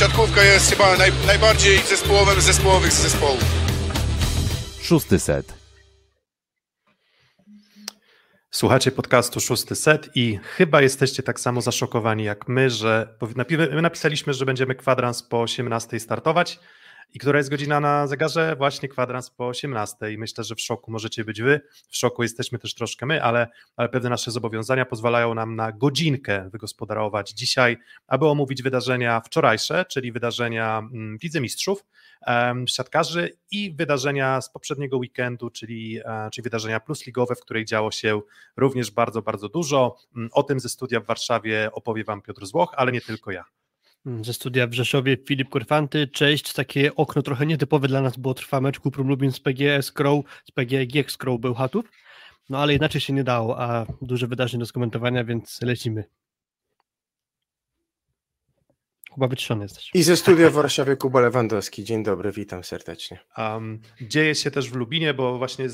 siatkówka jest chyba naj, najbardziej zespołowym zespołowych z zespołów. Szósty set. Słuchacie podcastu Szósty Set i chyba jesteście tak samo zaszokowani jak my, że my napisaliśmy, że będziemy kwadrans po 18 startować i która jest godzina na zegarze? Właśnie kwadrans po 18 i myślę, że w szoku możecie być wy, w szoku jesteśmy też troszkę my, ale, ale pewne nasze zobowiązania pozwalają nam na godzinkę wygospodarować dzisiaj, aby omówić wydarzenia wczorajsze, czyli wydarzenia mm, Wicemistrzów, siatkarzy i wydarzenia z poprzedniego weekendu, czyli, e, czyli wydarzenia plusligowe, w której działo się również bardzo, bardzo dużo. Mm, o tym ze studia w Warszawie opowie Wam Piotr Złoch, ale nie tylko ja. Mm, ze studia w Rzeszowie Filip Korfanty. Cześć, takie okno trochę nietypowe dla nas, bo trwa mecz Kuprum Lubin z PGS Crow, z PGG Crow no ale inaczej się nie dało, a duże wydarzenie do skomentowania, więc lecimy. Chyba wytrzony jesteś. I ze studia w Warszawie Kuba Lewandowski. Dzień dobry, witam serdecznie. Um, dzieje się też w Lubinie, bo właśnie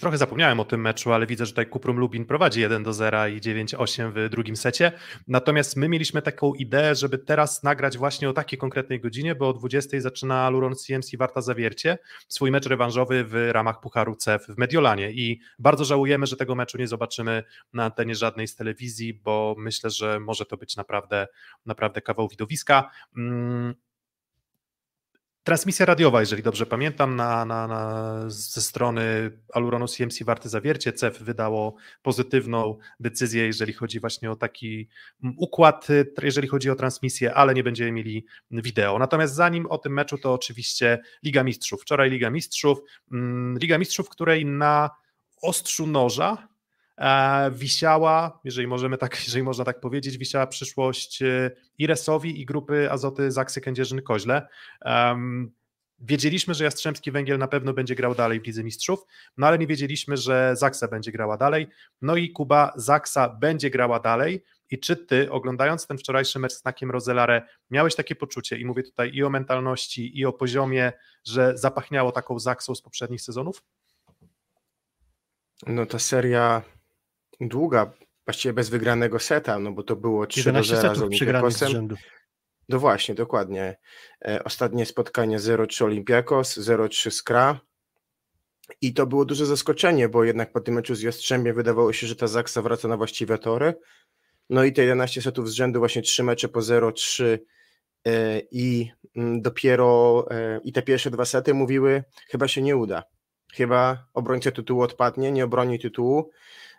trochę zapomniałem o tym meczu, ale widzę, że tutaj Kuprum Lubin prowadzi 1 do 0 i 9-8 w drugim secie. Natomiast my mieliśmy taką ideę, żeby teraz nagrać właśnie o takiej konkretnej godzinie, bo o 20 zaczyna Luron CMC Warta Zawiercie swój mecz rewanżowy w ramach Pucharu CEF w Mediolanie i bardzo żałujemy, że tego meczu nie zobaczymy na antenie żadnej z telewizji, bo myślę, że może to być naprawdę, naprawdę kawał widowiska. Mm, transmisja radiowa, jeżeli dobrze pamiętam, na, na, na, ze strony Aluronu CMC Warty Zawiercie. CEF wydało pozytywną decyzję, jeżeli chodzi właśnie o taki mm, układ, jeżeli chodzi o transmisję, ale nie będziemy mieli wideo. Natomiast zanim o tym meczu, to oczywiście Liga Mistrzów. Wczoraj Liga Mistrzów, mm, Liga Mistrzów, której na ostrzu noża wisiała, jeżeli możemy tak, jeżeli można tak powiedzieć, wisiała przyszłość e, i Resowi i grupy Azoty Zaksy Kędzierzyn-Koźle. Wiedzieliśmy, że Jastrzębski Węgiel na pewno będzie grał dalej w Lidze Mistrzów, no ale nie wiedzieliśmy, że Zaksa będzie grała dalej. No i Kuba, Zaksa będzie grała dalej. I czy ty, oglądając ten wczorajszy mecz z Nakiem Rozelare, miałeś takie poczucie, i mówię tutaj i o mentalności, i o poziomie, że zapachniało taką Zaksą z poprzednich sezonów? No ta seria długa, właściwie bez wygranego seta, no bo to było 3 do 0 z Olympiakosem. No właśnie, dokładnie. E, ostatnie spotkanie 0-3 Olympiakos, 0-3 Skra. I to było duże zaskoczenie, bo jednak po tym meczu z Jastrzębiem wydawało się, że ta Zaksa wraca na właściwe tory. No i te 11 setów z rzędu, właśnie 3 mecze po 0-3 e, i mm, dopiero e, i te pierwsze dwa sety mówiły, chyba się nie uda. Chyba obrońca tytułu odpadnie, nie obroni tytułu.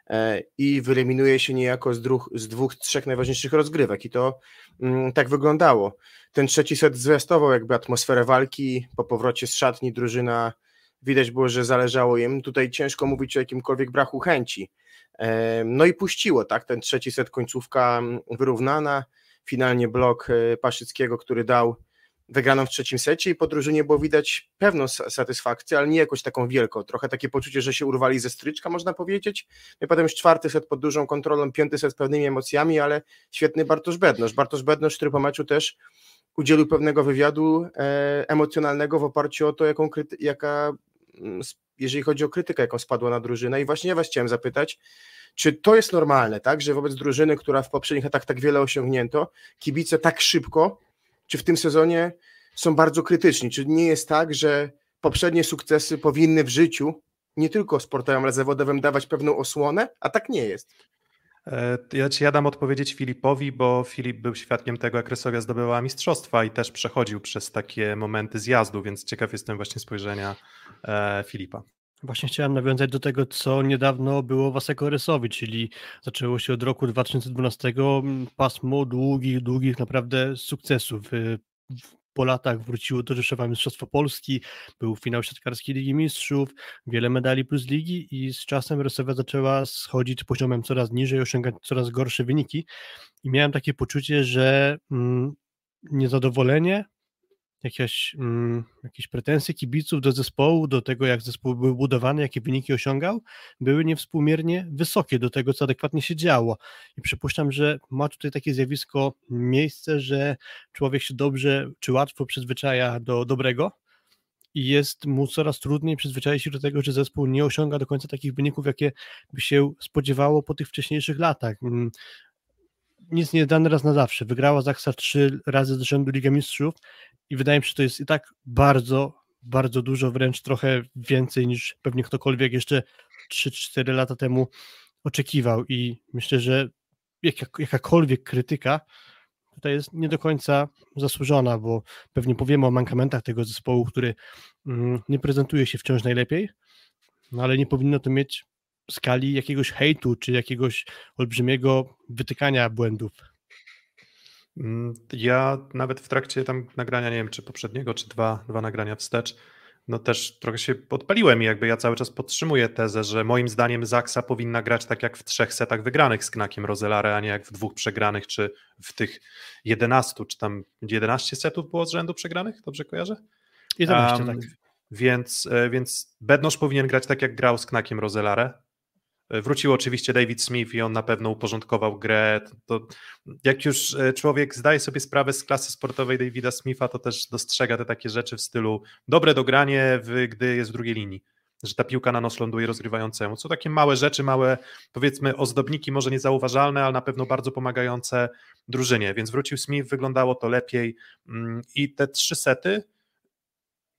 E, i wyeliminuje się niejako z, dwóch, z dwóch, trzech najważniejszych rozgrywek. I to mm, tak wyglądało. Ten trzeci set zwiastował jakby atmosferę walki, po powrocie z szatni drużyna widać było, że zależało im, tutaj ciężko mówić o jakimkolwiek braku chęci. E, no i puściło, tak, ten trzeci set końcówka mm, wyrównana, finalnie blok e, Paszyckiego, który dał wygraną w trzecim secie i po drużynie było widać pewną satysfakcję, ale nie jakoś taką wielką, trochę takie poczucie, że się urwali ze stryczka, można powiedzieć. No i potem już czwarty set pod dużą kontrolą, piąty set z pewnymi emocjami, ale świetny Bartosz Bednosz. Bartosz Bednosz, który po meczu też udzielił pewnego wywiadu e, emocjonalnego w oparciu o to, jaką kryty, jaka, mm, jeżeli chodzi o krytykę, jaką spadła na drużynę i właśnie ja was chciałem zapytać, czy to jest normalne, tak, że wobec drużyny, która w poprzednich latach tak wiele osiągnięto, kibice tak szybko czy w tym sezonie są bardzo krytyczni. Czy nie jest tak, że poprzednie sukcesy powinny w życiu, nie tylko sportowym, ale zawodowym, dawać pewną osłonę, a tak nie jest? E, ja ja dam odpowiedzieć Filipowi, bo Filip był świadkiem tego, jak Resowia zdobyła mistrzostwa i też przechodził przez takie momenty zjazdu, więc ciekaw jestem właśnie spojrzenia e, Filipa. Właśnie chciałem nawiązać do tego, co niedawno było Waseko Rysowi, czyli zaczęło się od roku 2012 pasmo długich, długich naprawdę sukcesów. Po latach wróciło do Rzeszowa Mistrzostwo Polski, był finał siatkarskiej Ligi Mistrzów, wiele medali plus ligi i z czasem Rysowia zaczęła schodzić poziomem coraz niżej, osiągać coraz gorsze wyniki i miałem takie poczucie, że mm, niezadowolenie jakieś, mm, jakieś pretensje kibiców do zespołu, do tego jak zespół był budowany, jakie wyniki osiągał, były niewspółmiernie wysokie do tego, co adekwatnie się działo. I przypuszczam, że ma tutaj takie zjawisko miejsce, że człowiek się dobrze czy łatwo przyzwyczaja do dobrego, i jest mu coraz trudniej przyzwyczaić się do tego, że zespół nie osiąga do końca takich wyników, jakie by się spodziewało po tych wcześniejszych latach. Nic nie dane raz na zawsze. Wygrała Zaksa trzy razy z rzędu Ligę Mistrzów i wydaje mi się, że to jest i tak bardzo, bardzo dużo, wręcz trochę więcej niż pewnie ktokolwiek jeszcze 3-4 lata temu oczekiwał i myślę, że jakakolwiek krytyka tutaj jest nie do końca zasłużona, bo pewnie powiemy o mankamentach tego zespołu, który mm, nie prezentuje się wciąż najlepiej, no ale nie powinno to mieć skali jakiegoś hejtu czy jakiegoś olbrzymiego wytykania błędów. Mm, ja nawet w trakcie tam nagrania, nie wiem czy poprzedniego, czy dwa, dwa nagrania wstecz, no też trochę się podpaliłem i jakby ja cały czas podtrzymuję tezę, że moim zdaniem Zaksa powinna grać tak jak w trzech setach wygranych z Knakiem Rozelare, a nie jak w dwóch przegranych, czy w tych 11, czy tam 11 setów było z rzędu przegranych, dobrze kojarzę? 11, um, tak. Więc, e, więc Bednosz powinien grać tak jak grał z Knakiem Rozelare, Wrócił oczywiście David Smith i on na pewno uporządkował grę. To, jak już e, człowiek zdaje sobie sprawę z klasy sportowej Davida Smitha, to też dostrzega te takie rzeczy w stylu dobre dogranie, w, gdy jest w drugiej linii że ta piłka na nos ląduje rozgrywającemu. Są takie małe rzeczy, małe powiedzmy ozdobniki, może niezauważalne, ale na pewno bardzo pomagające drużynie, więc wrócił Smith, wyglądało to lepiej mm, i te trzy sety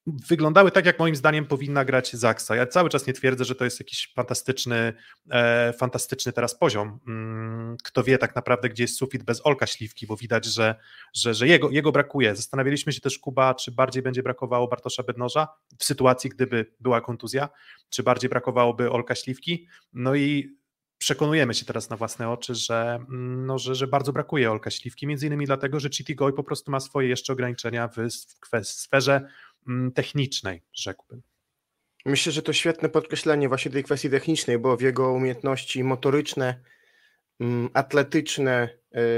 wyglądały tak, jak moim zdaniem powinna grać Zaksa. Ja cały czas nie twierdzę, że to jest jakiś fantastyczny, e, fantastyczny teraz poziom. Mm, kto wie tak naprawdę, gdzie jest sufit bez Olka Śliwki, bo widać, że, że, że jego, jego brakuje. Zastanawialiśmy się też, Kuba, czy bardziej będzie brakowało Bartosza Bednoża w sytuacji, gdyby była kontuzja, czy bardziej brakowałoby Olka Śliwki. No i przekonujemy się teraz na własne oczy, że, mm, no, że, że bardzo brakuje Olka Śliwki, między innymi dlatego, że Chiti Goy po prostu ma swoje jeszcze ograniczenia w, w sferze technicznej, rzekłbym. Myślę, że to świetne podkreślenie właśnie tej kwestii technicznej, bo w jego umiejętności motoryczne, mm, atletyczne,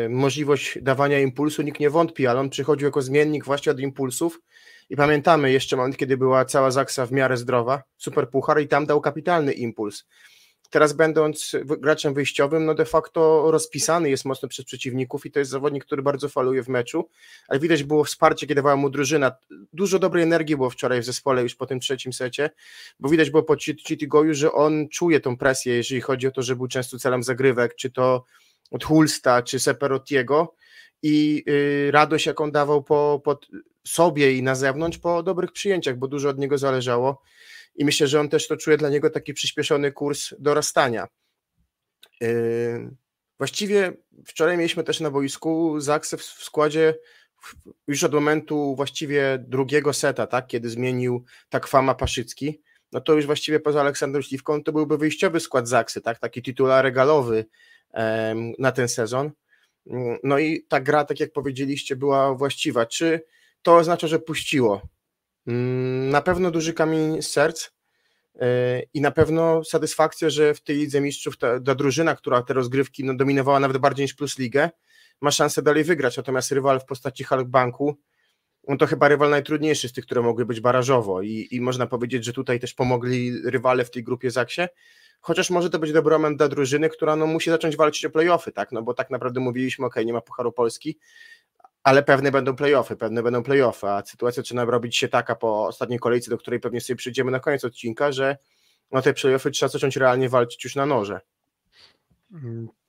y, możliwość dawania impulsu nikt nie wątpi, ale on przychodził jako zmiennik właśnie od impulsów i pamiętamy jeszcze moment, kiedy była cała Zaksa w miarę zdrowa, super puchar i tam dał kapitalny impuls. Teraz będąc graczem wyjściowym, no de facto rozpisany jest mocno przez przeciwników i to jest zawodnik, który bardzo faluje w meczu, ale widać było wsparcie, kiedy dawała mu drużyna. Dużo dobrej energii było wczoraj w zespole już po tym trzecim secie, bo widać było po Chitigoju, że on czuje tą presję, jeżeli chodzi o to, że był często celem zagrywek, czy to od Hulsta, czy Seperotiego i yy, radość, jaką dawał po, po sobie i na zewnątrz po dobrych przyjęciach, bo dużo od niego zależało i myślę, że on też to czuje dla niego taki przyspieszony kurs dorastania. Yy, właściwie wczoraj mieliśmy też na boisku Zaksę w składzie już od momentu właściwie drugiego seta, tak, kiedy zmienił Takwama Paszycki, no to już właściwie poza Aleksandrem Śliwką to byłby wyjściowy skład Zaksy, tak, taki tytular regalowy na ten sezon. No i ta gra, tak jak powiedzieliście, była właściwa. Czy to oznacza, że puściło? Mm, na pewno duży kamień z serc e, i na pewno satysfakcja, że w tej Lidze Mistrzów ta, ta drużyna, która te rozgrywki no, dominowała nawet bardziej niż Plus Ligę, ma szansę dalej wygrać, natomiast rywal w postaci Halkbanku on to chyba rywal najtrudniejszy z tych, które mogły być barażowo. I, i można powiedzieć, że tutaj też pomogli rywale w tej grupie Zaksie, chociaż może to być dobry moment dla drużyny, która no, musi zacząć walczyć o playoffy, tak, no bo tak naprawdę mówiliśmy, ok, nie ma Pucharu Polski, ale pewne będą playoffy, pewne będą playoffy, a sytuacja zaczyna robić się taka po ostatniej kolejce, do której pewnie sobie przyjdziemy na koniec odcinka, że na te playoffy trzeba zacząć realnie walczyć już na noże.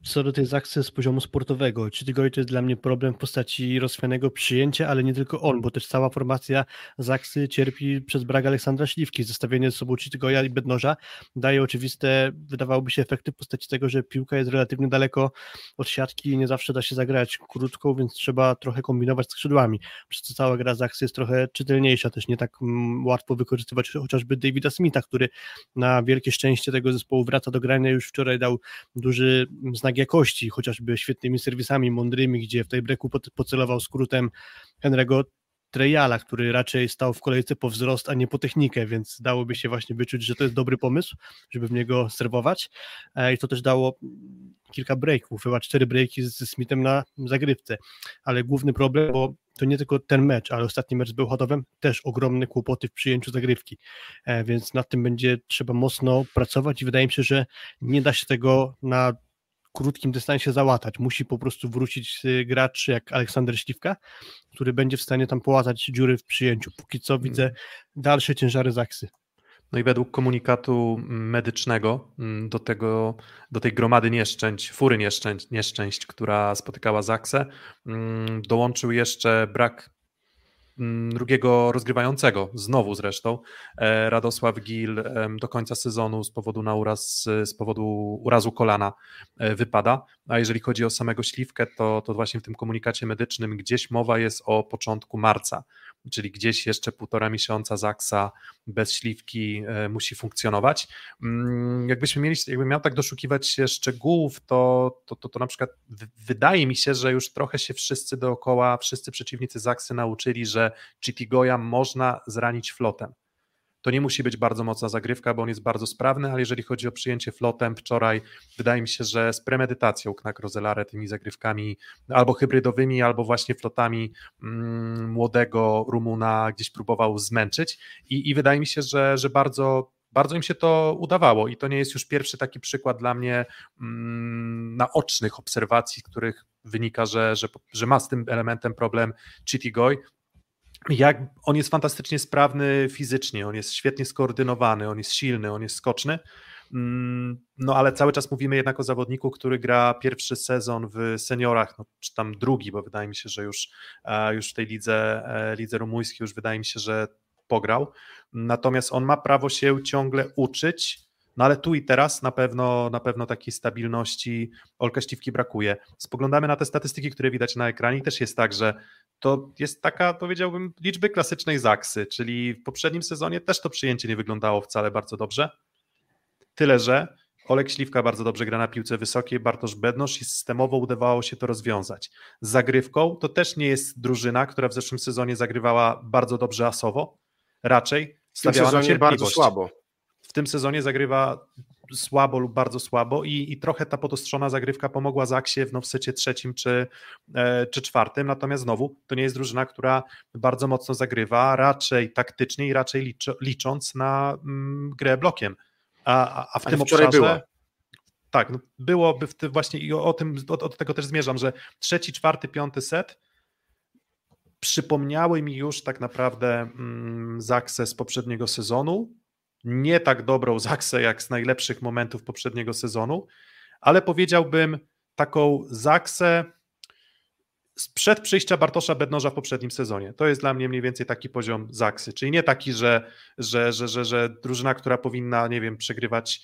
Co do tej zakcji z poziomu sportowego, Chitigoi to jest dla mnie problem w postaci rozchwianego przyjęcia, ale nie tylko on, bo też cała formacja Zaksy cierpi przez brak Aleksandra Śliwki. Zestawienie z sobą Chitigoja i Bednoża daje oczywiste, wydawałoby się, efekty w postaci tego, że piłka jest relatywnie daleko od siatki i nie zawsze da się zagrać krótką, więc trzeba trochę kombinować skrzydłami. Przez to cała gra Zaksy jest trochę czytelniejsza, też nie tak mm, łatwo wykorzystywać chociażby Davida Smitha, który na wielkie szczęście tego zespołu wraca do grania, już wczoraj dał duży znak jakości, chociażby świetnymi serwisami mądrymi, gdzie w tej breku pocelował skrótem Henry'ego Trejala, który raczej stał w kolejce po wzrost, a nie po technikę, więc dałoby się właśnie wyczuć, że to jest dobry pomysł, żeby w niego serwować. E, I to też dało kilka breaków, chyba cztery breaki ze Smithem na zagrywce. Ale główny problem, bo to nie tylko ten mecz, ale ostatni mecz z Bełchatowem, też ogromne kłopoty w przyjęciu zagrywki, e, więc nad tym będzie trzeba mocno pracować i wydaje mi się, że nie da się tego na krótkim dystansie załatać. Musi po prostu wrócić y, gracz jak Aleksander Śliwka, który będzie w stanie tam połatać dziury w przyjęciu. Póki co widzę dalsze ciężary Zaksy. No i według komunikatu medycznego mm, do, tego, do tej gromady nieszczęść, fury nieszczęść, nieszczęść która spotykała Zaksę, mm, dołączył jeszcze brak Mm, drugiego rozgrywającego, znowu zresztą, e, Radosław Gil do końca sezonu z powodu na uraz, z powodu urazu kolana e, wypada, a jeżeli chodzi o samego Śliwkę, to, to właśnie w tym komunikacie medycznym gdzieś mowa jest o początku marca, czyli gdzieś jeszcze półtora miesiąca Zaksa bez śliwki e, musi funkcjonować. Mm, jakbyśmy mieli, jakbym miał tak doszukiwać się szczegółów, to, to, to, to na przykład wydaje mi się, że już trochę się wszyscy dookoła, wszyscy przeciwnicy Zaksy nauczyli, że Chitigoya można zranić flotem. To nie musi być bardzo mocna zagrywka, bo on jest bardzo sprawny, ale jeżeli chodzi o przyjęcie flotem wczoraj, wydaje mi się, że z premedytacją Knak Rozelare tymi zagrywkami albo hybrydowymi, albo właśnie flotami mm, młodego Rumuna gdzieś próbował zmęczyć. I, i wydaje mi się, że, że bardzo bardzo im się to udawało. I to nie jest już pierwszy taki przykład dla mnie mm, naocznych obserwacji, których wynika, że, że, że ma z tym elementem problem Chitigoy jak on jest fantastycznie sprawny fizycznie, on jest świetnie skoordynowany, on jest silny, on jest skoczny. Mm, no ale cały czas mówimy jednak o zawodniku, który gra pierwszy sezon w seniorach, no, czy tam drugi, bo wydaje mi się, że już, e, już w tej lidze, e, lidze rumuńskiej już wydaje mi się, że pograł. Natomiast on ma prawo się ciągle uczyć, no ale tu i teraz na pewno, na pewno takiej stabilności Olka Ściwki brakuje. Spoglądamy na te statystyki, które widać na ekranie i też jest tak, że to jest taka, powiedziałbym, liczby klasycznej Zaksy, czyli w poprzednim sezonie też to przyjęcie nie wyglądało wcale bardzo dobrze. Tyle, że Olek Śliwka bardzo dobrze gra na piłce wysokiej, Bartosz Bednosz i systemowo udawało się to rozwiązać. Z zagrywką to też nie jest drużyna, która w zeszłym sezonie zagrywała bardzo dobrze asowo, raczej stawiała na cierpliwość. bardzo słabo. W tym sezonie zagrywa słabo lub bardzo słabo i, i trochę ta podostrzona zagrywka pomogła Zaksie w, no, w secie trzecim czy, e, czy czwartym, natomiast znowu to nie jest drużyna, która bardzo mocno zagrywa, raczej taktycznie i raczej licz, licząc na mm, grę blokiem, a, a, w tym obszarze... Była. Tak, no byłoby w tym właśnie i o, o tym, od tego też zmierzam, że trzeci, czwarty, piąty set przypomniały mi już tak naprawdę mm, Zaksę z poprzedniego sezonu, nie tak dobrą Zaksę jak z najlepszych momentów poprzedniego sezonu, ale powiedziałbym taką Zaksę sprzed przyjścia Bartosza Bednoża w poprzednim sezonie. To jest dla mnie mniej więcej taki poziom Zaksy, czyli nie taki, że, że, że, że, że drużyna, która powinna, nie wiem, przegrywać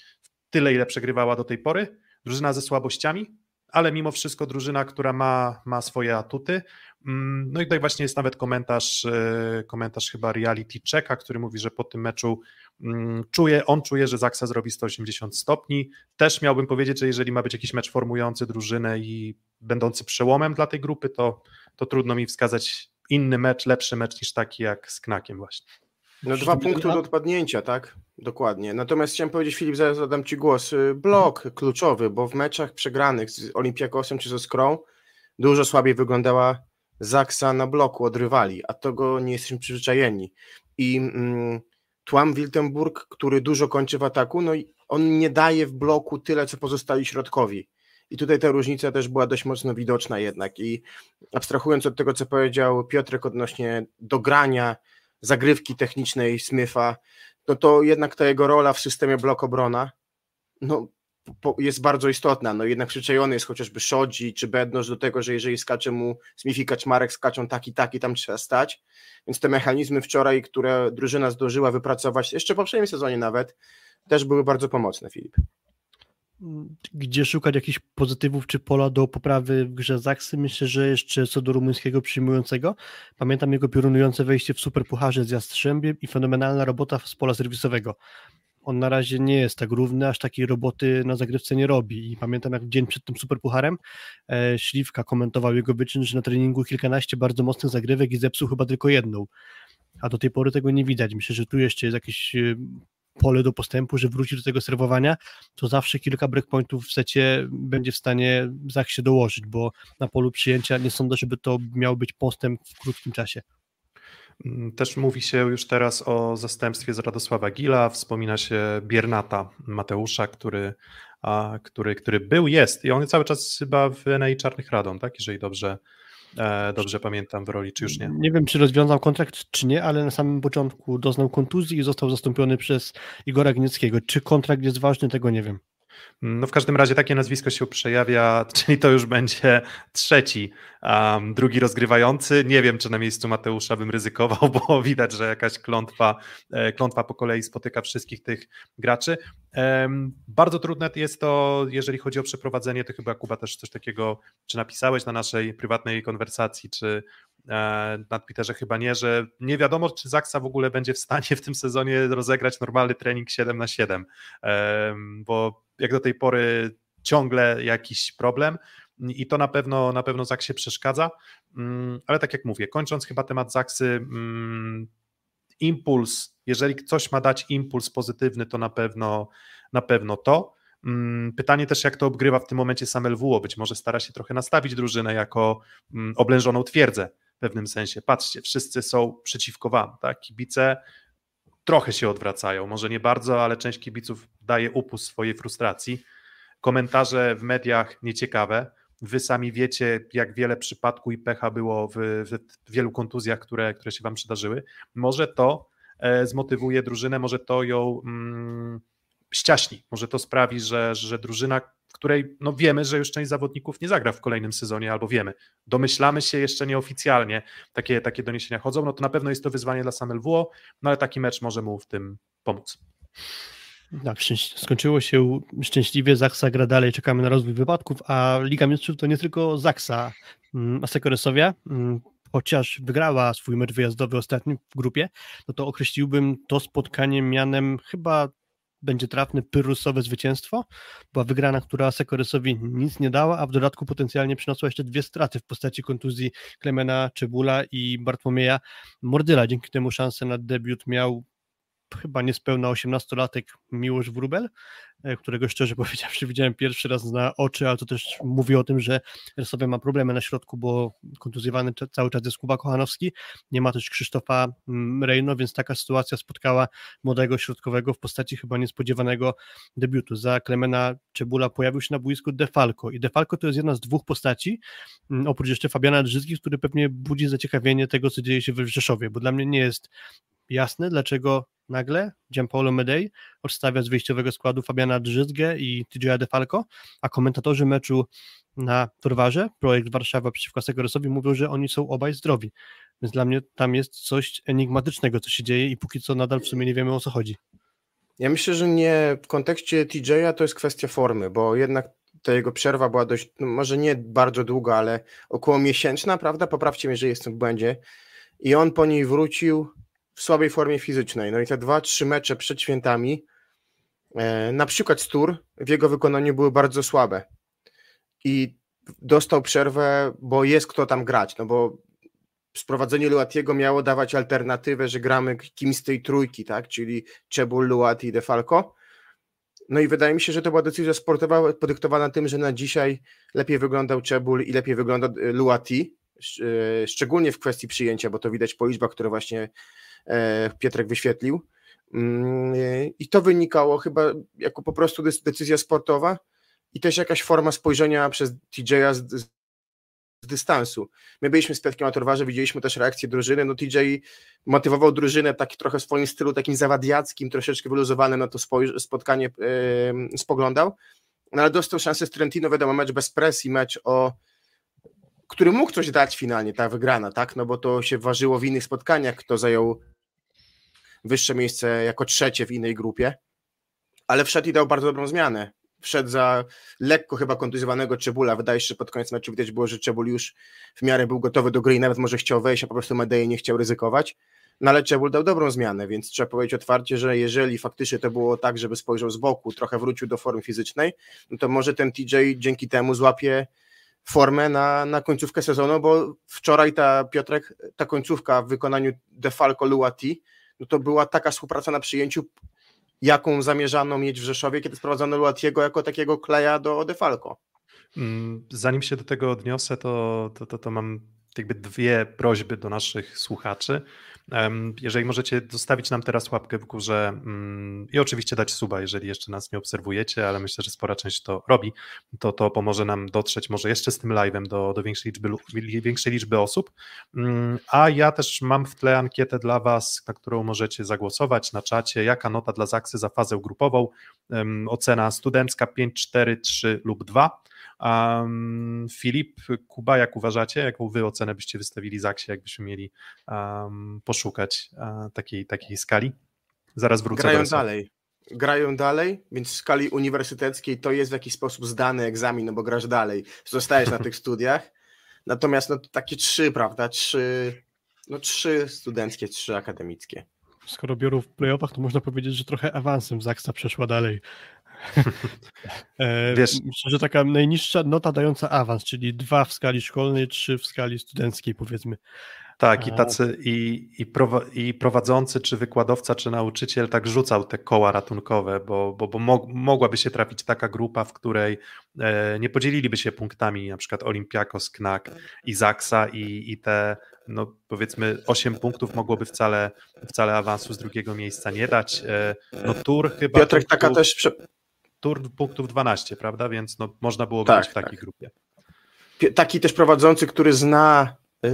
tyle, ile przegrywała do tej pory, drużyna ze słabościami, ale mimo wszystko drużyna, która ma, ma swoje atuty. Mm, no i tutaj właśnie jest nawet komentarz, e, komentarz chyba Reality Checka, który mówi, że po tym meczu czuje, on czuje, że Zaksa zrobi 180 stopni. Też miałbym powiedzieć, że jeżeli ma być jakiś mecz formujący drużynę i będący przełomem dla tej grupy, to, to trudno mi wskazać inny mecz, lepszy mecz niż taki jak z Knakiem właśnie. No dwa punkty do odpadnięcia, tak? Dokładnie. Natomiast chciałem powiedzieć, Filip, zaraz zadam Ci głos. Y, blok kluczowy, bo w meczach przegranych z Olimpiakosem czy ze Skrą dużo słabiej wyglądała Zaksa na bloku od rywali, a tego nie jesteśmy przyzwyczajeni. I mm, Tłam Wiltenburg, który dużo kończy w ataku, no i on nie daje w bloku tyle, co pozostali środkowi. I tutaj ta różnica też była dość mocno widoczna jednak. I abstrahując od tego, co powiedział Piotrek odnośnie dogrania, zagrywki technicznej Smyfa, no to jednak ta jego rola w systemie blok obrona no, jest bardzo istotna. No jednak przyczajony jest chociażby Szodzi czy Bednosz do tego, że jeżeli skacze mu Smith i Kaczmarek skaczą tak i tak i tam trzeba stać. Więc te mechanizmy wczoraj, które drużyna zdążyła wypracować, jeszcze w poprzednim sezonie nawet, też były bardzo pomocne, Filip gdzie szukać jakichś pozytywów czy pola do poprawy w grze Zaksy. Myślę, że jeszcze co do rumuńskiego przyjmującego, pamiętam jego piorunujące wejście w Superpucharze z Jastrzębiem i fenomenalna robota z pola serwisowego. On na razie nie jest tak równy, aż takiej roboty na zagrywce nie robi. I pamiętam, jak dzień przed tym Superpucharem e, Śliwka komentował jego wyczyn, że na treningu kilkanaście bardzo mocnych zagrywek i zepsuł chyba tylko jedną. A do tej pory tego nie widać. Myślę, że tu jeszcze jest jakiś e, pole do postępu, że wróci do tego serwowania, to zawsze kilka breakpointów w secie będzie w stanie Zach się dołożyć, bo na polu przyjęcia nie sądzę, żeby to miał być postęp w krótkim czasie. Mm, też mówi się już teraz o zastępstwie z Radosława Gila, wspomina się Biernata Mateusza, który a, który, który był, jest i on cały czas chyba w NA Czarnych Radom, tak, jeżeli dobrze, e, dobrze pamiętam w roli, czy już nie? Nie wiem, czy rozwiązał kontrakt, czy nie, ale na samym początku doznał kontuzji i został zastąpiony przez Igora Gnieckiego. Czy kontrakt jest ważny, tego nie wiem. No w każdym razie takie nazwisko się przejawia, czyli to już będzie trzeci, um, drugi rozgrywający. Nie wiem, czy na miejscu Mateusza bym ryzykował, bo widać, że jakaś klątwa, e, klątwa po kolei spotyka wszystkich tych graczy. Bardzo trudne jest to, jeżeli chodzi o przeprowadzenie, to chyba Kuba też coś takiego, czy napisałeś na naszej prywatnej konwersacji, czy na Twitterze chyba nie, że nie wiadomo, czy Zaksa w ogóle będzie w stanie w tym sezonie rozegrać normalny trening 7 na 7, bo jak do tej pory ciągle jakiś problem i to na pewno na pewno Zaksie przeszkadza, mm, ale tak jak mówię, kończąc chyba temat Zaksy, mm, impuls, jeżeli coś ma dać impuls pozytywny, to na pewno na pewno to. Mm, pytanie też, jak to obgrywa w tym momencie sam LWO, być może stara się trochę nastawić drużynę jako oblężoną twierdzę w pewnym sensie. Patrzcie, wszyscy są przeciwko wam, tak? Kibice trochę się odwracają, może nie bardzo, ale część kibiców daje upust swojej frustracji. Komentarze w mediach nieciekawe. Wy sami wiecie, jak wiele przypadków i pecha było w, w wielu kontuzjach, które, które się Wam przydarzyły. Może to e, zmotywuje drużynę, może to ją mm, ściaśni, może to sprawi, że, że drużyna, której no wiemy, że już część zawodników nie zagra w kolejnym sezonie, albo wiemy, domyślamy się jeszcze nieoficjalnie, takie, takie doniesienia chodzą, no to na pewno jest to wyzwanie dla Sam LWO, no ale taki mecz może mu w tym pomóc. Tak, skończyło się szczęśliwie, Zaksa gra dalej, czekamy na rozwój wypadków, a Liga Mistrzów to nie tylko Zaksa, mm, Asekoresowia, mm, chociaż wygrała swój mecz wyjazdowy ostatni w grupie, no to określiłbym to spotkanie mianem chyba będzie trafne pyrusowe zwycięstwo. Była wygrana, która Sekorysowi nic nie dała, a w dodatku potencjalnie przyniosła jeszcze dwie straty w postaci kontuzji Klemena Czebula i Bartłomieja Mordyla. Dzięki temu szansę na debiut miał chyba niespełna 18-latek Miłosz Wróbel, e, którego szczerze powiedziawszy widziałem pierwszy raz na oczy, ale to też mówi o tym, że Resowia ma problemy na środku, bo kontuzjowany cały czas jest Kuba Kochanowski, nie ma też Krzysztofa mm, Rejno, więc taka sytuacja spotkała młodego środkowego w postaci chyba niespodziewanego debiutu. Za Klemena Czebula pojawił się na boisku Defalco i Defalco to jest jedna z dwóch postaci, mm, oprócz jeszcze Fabiana Drzyzgi, który pewnie budzi zaciekawienie tego, co dzieje się we Rzeszowie, bo dla mnie nie jest jasne, dlaczego nagle Gianpaolo Medei odstawia z wyjściowego składu Fabiana Drzyzgę i TJ Defalco, a komentatorzy meczu na Torwarze, projekt Warszawa przeciwko Segoresowi mówią, że oni są obaj zdrowi, więc dla mnie tam jest coś enigmatycznego, co się dzieje i póki co nadal w sumie nie wiemy o co chodzi. Ja myślę, że nie w kontekście TJ'a to jest kwestia formy, bo jednak ta jego przerwa była dość, no może nie bardzo długa, ale około miesięczna, prawda? Poprawcie mnie, że jestem w błędzie. I on po niej wrócił w słabej formie fizycznej. No i te dwa, trzy mecze przed świętami, e, na przykład Stur, w jego wykonaniu były bardzo słabe. I dostał przerwę, bo jest kto tam grać, no bo sprowadzenie Luatiego miało dawać alternatywę, że gramy kimś z tej trójki, tak, czyli Czebul, Luati i Defalco. No i wydaje mi się, że to była decyzja sportowa podyktowana tym, że na dzisiaj lepiej wyglądał Czebul i lepiej wygląda e, Luati, e, szczególnie w kwestii przyjęcia, bo to widać po liczbach, które właśnie Pietrek wyświetlił. Mm, I to wynikało chyba jako po prostu decyzja sportowa i też jakaś forma spojrzenia przez TJ'a z, z, dystansu. My byliśmy z Piotkiem na widzieliśmy też reakcję drużyny, no TJ motywował drużynę tak trochę w swoim stylu takim zawadiackim, troszeczkę wyluzowanym na to spotkanie yy, spoglądał, no ale dostał szansę z Trentino, wiadomo, mecz bez presji, mecz o który mógł coś dać finalnie, ta wygrana, tak, no bo to się ważyło w innych spotkaniach, kto zajął wyższe miejsce jako trzecie w innej grupie, ale wszedł i dał bardzo dobrą zmianę. Wszedł za lekko chyba kontuzjowanego Czebula. Wydaje się, że pod koniec meczu widać było, że Czebul już w miarę był gotowy do gry i nawet może chciał wejść, a po prostu Medei nie chciał ryzykować. No ale Czebul dał dobrą zmianę, więc trzeba powiedzieć otwarcie, że jeżeli faktycznie to było tak, żeby spojrzał z boku, trochę wrócił do formy fizycznej, no to może ten TJ dzięki temu złapie formę na, na końcówkę sezonu, bo wczoraj ta Piotrek, ta końcówka w wykonaniu Defalco Luati no to była taka współpraca na przyjęciu, jaką zamierzano mieć w Rzeszowie, kiedy sprowadzono Luatiego jako takiego kleja do Defalco. Mm, zanim się do tego odniosę, to, to, to, to mam jakby dwie prośby do naszych słuchaczy. Jeżeli możecie zostawić nam teraz łapkę w górze mm, i oczywiście dać suba, jeżeli jeszcze nas nie obserwujecie, ale myślę, że spora część to robi, to to pomoże nam dotrzeć może jeszcze z tym live'em do, do większej, liczby, większej liczby osób. Mm, a ja też mam w tle ankietę dla Was, na którą możecie zagłosować na czacie. Jaka nota dla Zaksy za fazę grupową? Ocena studencka 5, 4, 3 lub 2. Um, Filip, Kuba, jak uważacie? Jaką wy ocenę byście wystawili Zaksie, jakbyśmy mieli um, poszukać uh, takiej, takiej skali? Zaraz wrócę Grają do dalej. Grają dalej, więc w skali uniwersyteckiej to jest w jakiś sposób zdany egzamin, no bo grasz dalej, zostajesz na tych studiach. Natomiast no takie trzy, prawda? Trzy, no trzy studenckie, trzy akademickie. Skoro biorą w playoffach, to można powiedzieć, że trochę awansem Zaksa przeszła dalej. E, Wiesz, Myślę, że taka najniższa nota dająca awans, czyli dwa w skali szkolnej, trzy w skali studenckiej, powiedzmy. Tak, i tacy i, i, prowa, i prowadzący, czy wykładowca, czy nauczyciel tak rzucał te koła ratunkowe, bo, bo, bo mogłaby się trafić taka grupa, w której e, nie podzieliliby się punktami, na przykład Olimpiakos, Knak i Zaksa i, i te no powiedzmy 8 punktów mogłoby wcale, wcale awansu z drugiego miejsca nie dać. E, no Tur chyba... Piotrek, taka też... Prze tur punktów 12, prawda? Więc no, można było tak, być w takiej tak. grupie. Taki też prowadzący, który zna yy,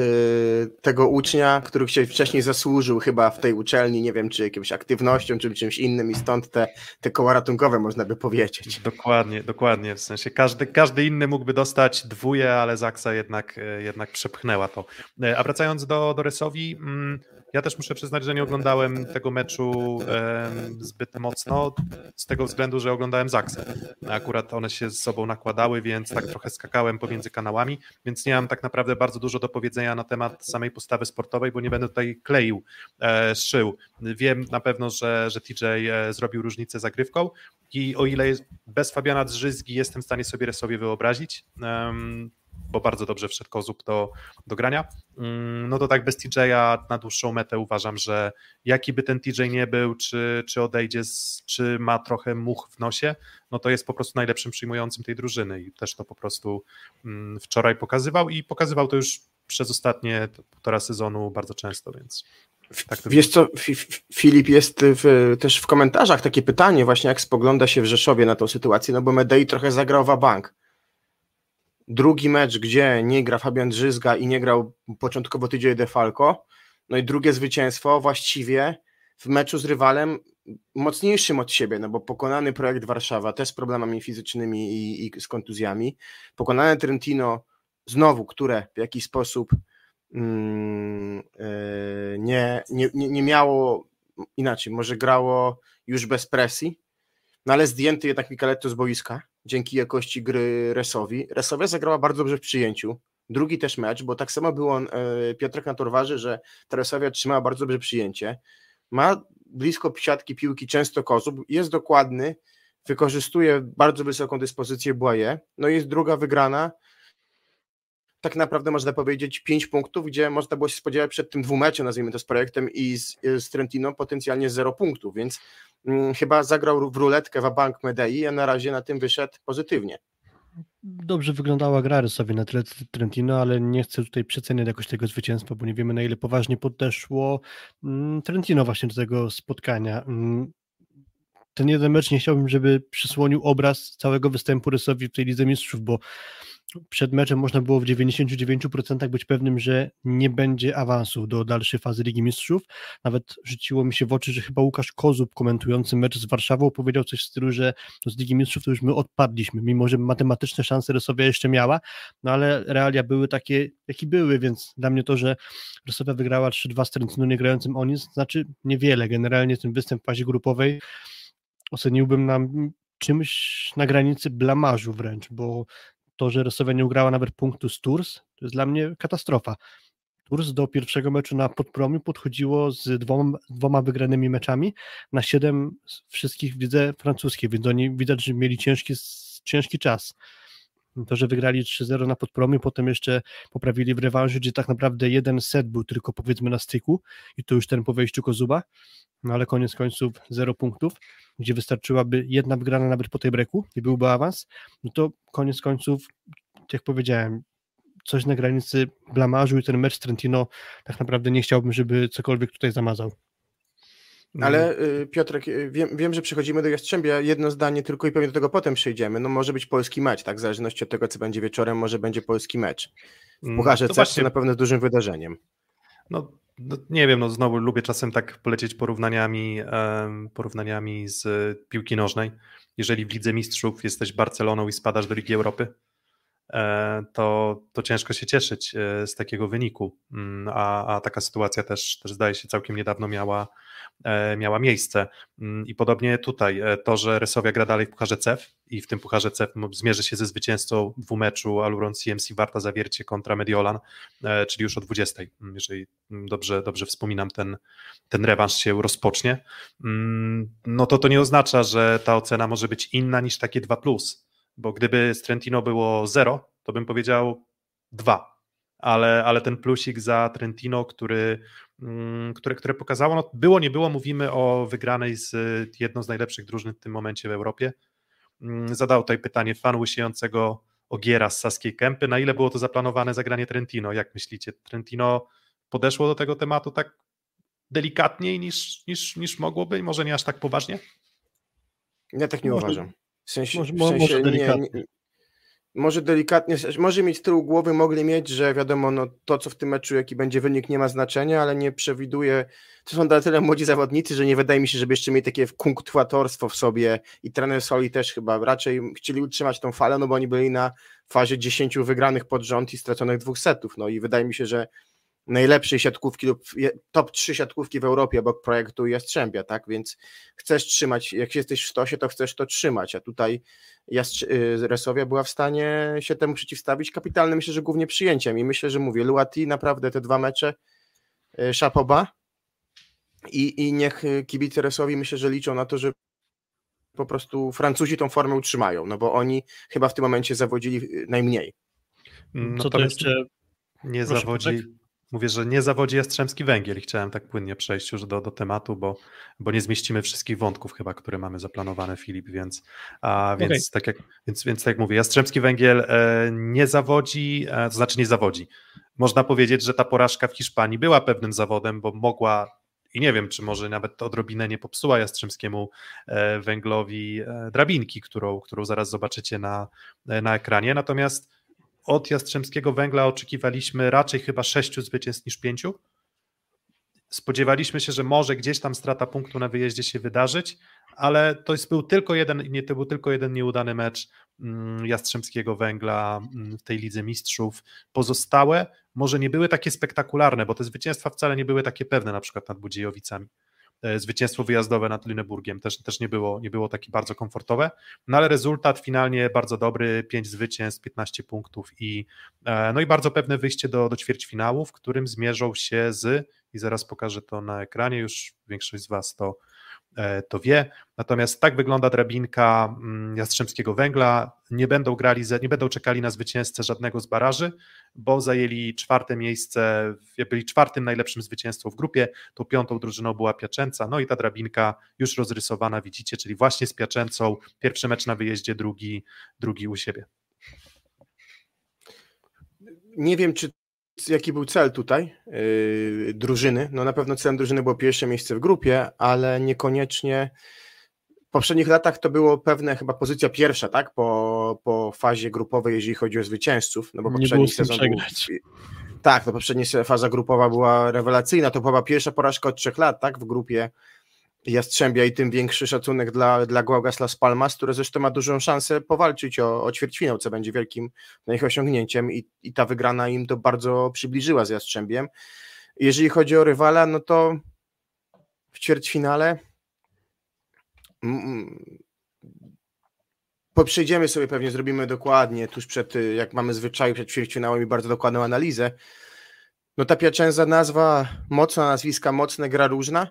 tego ucznia, który się wcześniej zasłużył chyba w tej uczelni, nie wiem, czy jakąś aktywnością, czy czymś innym i stąd te, te koła ratunkowe można by powiedzieć. Dokładnie, dokładnie, w sensie każdy, każdy inny mógłby dostać dwóje, ale Zaksa jednak, e, jednak przepchnęła to. E, a wracając do, do Resowi, mm, ja też muszę przyznać, że nie oglądałem tego meczu zbyt mocno, z tego względu, że oglądałem Zaksę. Akurat one się z sobą nakładały, więc tak trochę skakałem pomiędzy kanałami, więc nie mam tak naprawdę bardzo dużo do powiedzenia na temat samej postawy sportowej, bo nie będę tutaj kleił, e, szył. Wiem na pewno, że, że TJ e, zrobił różnicę zagrywką i o ile bez Fabiana Drzyzgi jestem w stanie sobie sobie wyobrazić, bo bardzo dobrze wszedł Kozub do, do grania, mm, no to tak bez TJ'a na dłuższą metę uważam, że jaki by ten TJ nie był, czy, czy odejdzie, z, czy ma trochę much w nosie, no to jest po prostu najlepszym przyjmującym tej drużyny i też to po prostu mm, wczoraj pokazywał i pokazywał to już przez ostatnie półtora sezonu bardzo często, więc... Tak Wiesz co, Filip, jest w, też w komentarzach takie pytanie właśnie, jak spogląda się w Rzeszowie na tą sytuację, no bo Medei trochę zagrał w bank drugi mecz, gdzie nie gra Fabian Drzyzga i nie grał początkowo tydzień Defalco, no i drugie zwycięstwo właściwie w meczu z rywalem mocniejszym od siebie, no bo pokonany projekt Warszawa też z problemami fizycznymi i, i z kontuzjami, pokonane Trentino znowu, które w jakiś sposób mm, yy, nie, nie, nie miało inaczej, może grało już bez presji, no ale zdjęty jednak Michaletto z boiska, dzięki jakości gry Resowi. Resowia zagrała bardzo dobrze w przyjęciu. Drugi też mecz, bo tak samo był on, e, Piotrek na torwarze, że ta Resowia trzymała bardzo dobrze przyjęcie. Ma blisko siatki piłki często kozub, jest dokładny, wykorzystuje bardzo wysoką dyspozycję Błaje. No i jest druga wygrana, tak naprawdę można powiedzieć pięć punktów, gdzie można było się spodziewać przed tym dwumeczem, nazwijmy to z projektem i z, z Trentino potencjalnie zero punktów, więc chyba zagrał w ruletkę w Bank Medei, a na razie na tym wyszedł pozytywnie. Dobrze wyglądała gra sobie na tle Trentino, ale nie chcę tutaj przeceniać jakoś tego zwycięstwa, bo nie wiemy na ile poważnie podeszło mm, Trentino właśnie do tego spotkania. Mm, ten jeden mecz nie chciałbym, żeby przysłonił obraz całego występu Rysowi w tej Lidze Mistrzów, bo przed meczem można było w 99% być pewnym, że nie będzie awansu do dalszej fazy Ligi Mistrzów. Nawet rzuciło mi się w oczy, że chyba Łukasz Kozub komentujący mecz z Warszawą powiedział coś w stylu, że z Ligi Mistrzów to już my odpadliśmy, mimo że matematyczne szanse Rysowia jeszcze miała, no ale realia były takie, jakie były, więc dla mnie to, że Rysowia wygrała 3-2 z Trentino nie grającym o nic, znaczy niewiele. Generalnie ten występ w fazie grupowej oceniłbym nam czymś na granicy blamażu wręcz, bo to, że Rosja nie ugrała nawet punktu z Tours, to jest dla mnie katastrofa. Tours do pierwszego meczu na podpromiu podchodziło z dwoma, dwoma wygranymi meczami na siedem wszystkich widzę francuskich, więc oni widać, że mieli ciężki, ciężki czas. To, że wygrali 3-0 na podpromiu, potem jeszcze poprawili w rewanżu, gdzie tak naprawdę jeden set był tylko powiedzmy na styku i to już ten po wejściu Kozuba, no ale koniec końców 0 punktów, gdzie wystarczyłaby jedna wygrana nawet po tej breku i byłby awans, no to koniec końców, jak powiedziałem, coś na granicy blamarzu i ten mecz Trentino tak naprawdę nie chciałbym, żeby cokolwiek tutaj zamazał. Ale y, Piotrek, y, wiem, wiem, że przechodzimy do Jastrzębia, jedno zdanie tylko i pewnie do tego potem przejdziemy. No może być polski mecz, tak? W zależności od tego, co będzie wieczorem, może będzie polski mecz. W mm, Pucharze CEF właśnie... na pewno dużym wydarzeniem. No, no, nie wiem, no znowu lubię czasem tak polecieć porównaniami, um, porównaniami z piłki nożnej. Jeżeli w Lidze Mistrzów jesteś Barceloną i spadasz do Ligi Europy, to, to ciężko się cieszyć e, z takiego wyniku. Mm, a, a taka sytuacja też, też zdaje się całkiem niedawno miała, E, miała miejsce. Mm, I podobnie tutaj e, to, że Resowia gra dalej w Pucharze CEF i w tym Pucharze CEF zmierzy się ze zwycięzcą dwumeczu Aluron CMC Warta Zawiercie kontra Mediolan, e, czyli już o 20, mm, jeżeli dobrze, dobrze wspominam, ten, ten rewanż się rozpocznie, no to to nie oznacza, że ta ocena może być inna niż takie 2+, bo gdyby z Trentino było 0, to bym powiedział 2, ale, ale ten plusik za Trentino, który Mm, które, które pokazało, no było, nie było, mówimy o wygranej z jedną z najlepszych drużyn w tym momencie w Europie. Mm, zadał tutaj pytanie fan łysiejącego Ogiera z Saskiej Kępy, na ile było to zaplanowane zagranie Trentino? Jak myślicie? Trentino podeszło do tego tematu tak delikatniej niż, niż, niż mogłoby i może nie aż tak poważnie? Ja tak nie uważam. W sensie, może, w sensie może nie, nie, może delikatnie, może mieć z tyłu głowy, mogli mieć, że wiadomo, no to co w tym meczu, jaki będzie wynik, nie ma znaczenia, ale nie przewiduje, to są na tyle młodzi zawodnicy, że nie wydaje mi się, żeby jeszcze mieli takie kunktuatorstwo w sobie i trener Soli też chyba raczej chcieli utrzymać tą falę, no bo oni byli na fazie 10 wygranych pod rząd i straconych dwóch setów, no i wydaje mi się, że najlepszej siatkówki lub top 3 siatkówki w Europie obok projektu Jastrzębia, tak? Więc chcesz trzymać, jak jesteś w stosie, to chcesz to trzymać, a tutaj Jastrz- y, Resowia była w stanie się temu przeciwstawić kapitalnym, myślę, że głównie przyjęciem i myślę, że mówię, Luati naprawdę te dwa mecze y, szapoba i, i niech kibice Resowi myślę, że liczą na to, że po prostu Francuzi tą formę utrzymają, no bo oni chyba w tym momencie zawodzili y, najmniej. No Co to jeszcze nie Proszę, zawodzi, Mówię, że nie zawodzi Jastrzębski Węgiel i chciałem tak płynnie przejść już do, do tematu, bo, bo nie zmieścimy wszystkich wątków chyba, które mamy zaplanowane, Filip, więc, a, więc, okay. tak, jak, więc, więc tak jak mówię, Jastrzębski Węgiel e, nie zawodzi, e, to znaczy nie zawodzi. Można powiedzieć, że ta porażka w Hiszpanii była pewnym zawodem, bo mogła i nie wiem, czy może nawet odrobinę nie popsuła Jastrzębskiemu e, Węglowi e, drabinki, którą, którą zaraz zobaczycie na, e, na ekranie, natomiast od Jastrzębskiego Węgla oczekiwaliśmy raczej chyba sześciu zwycięstw niż pięciu. Spodziewaliśmy się, że może gdzieś tam strata punktu na wyjeździe się wydarzyć, ale to był tylko jeden, nie, to był tylko jeden nieudany mecz mm, Jastrzębskiego Węgla mm, w tej Lidze Mistrzów. Pozostałe może nie były takie spektakularne, bo te zwycięstwa wcale nie były takie pewne, na przykład nad Budziejowicami. E, zwycięstwo wyjazdowe nad Lüneburgiem też, też nie, było, nie było takie bardzo komfortowe, no ale rezultat finalnie bardzo dobry, 5 zwycięstw, 15 punktów i, e, no i bardzo pewne wyjście do, do ćwierćfinału, w którym zmierzą się z, i zaraz pokażę to na ekranie, już większość z Was to to wie. Natomiast tak wygląda drabinka mm, Jastrzębskiego Węgla. Nie będą grali, nie będą czekali na zwycięzcę żadnego z baraży, bo zajęli czwarte miejsce, byli czwartym najlepszym zwycięstwem w grupie. Tą piątą drużyną była Piaczęca. No i ta drabinka już rozrysowana, widzicie, czyli właśnie z Piaczęcą. Pierwszy mecz na wyjeździe, drugi, drugi u siebie. Nie wiem, czy jaki był cel tutaj yy, drużyny. No na pewno celem drużyny było pierwsze miejsce w grupie, ale niekoniecznie w poprzednich latach to było pewne chyba pozycja pierwsza, tak? Po, po fazie grupowej, jeżeli chodzi o zwycięzców, no bo poprzedni sezon był, Tak, no poprzednia faza grupowa była rewelacyjna, to była pierwsza porażka od trzech lat, tak? W grupie Jastrzębia i tym większy szacunek dla, dla Guagas Las Palmas, które zresztą ma dużą szansę powalczyć o, o ćwierćfinał, co będzie wielkim ich osiągnięciem i, i ta wygrana im to bardzo przybliżyła z Jastrzębiem. Jeżeli chodzi o rywala, no to w ćwierćfinale mm, przejdziemy sobie pewnie, zrobimy dokładnie tuż przed, jak mamy zwyczaju przed ćwierćfinałem bardzo dokładną analizę. No ta Piacenza nazwa, mocna nazwiska, mocne, gra różna,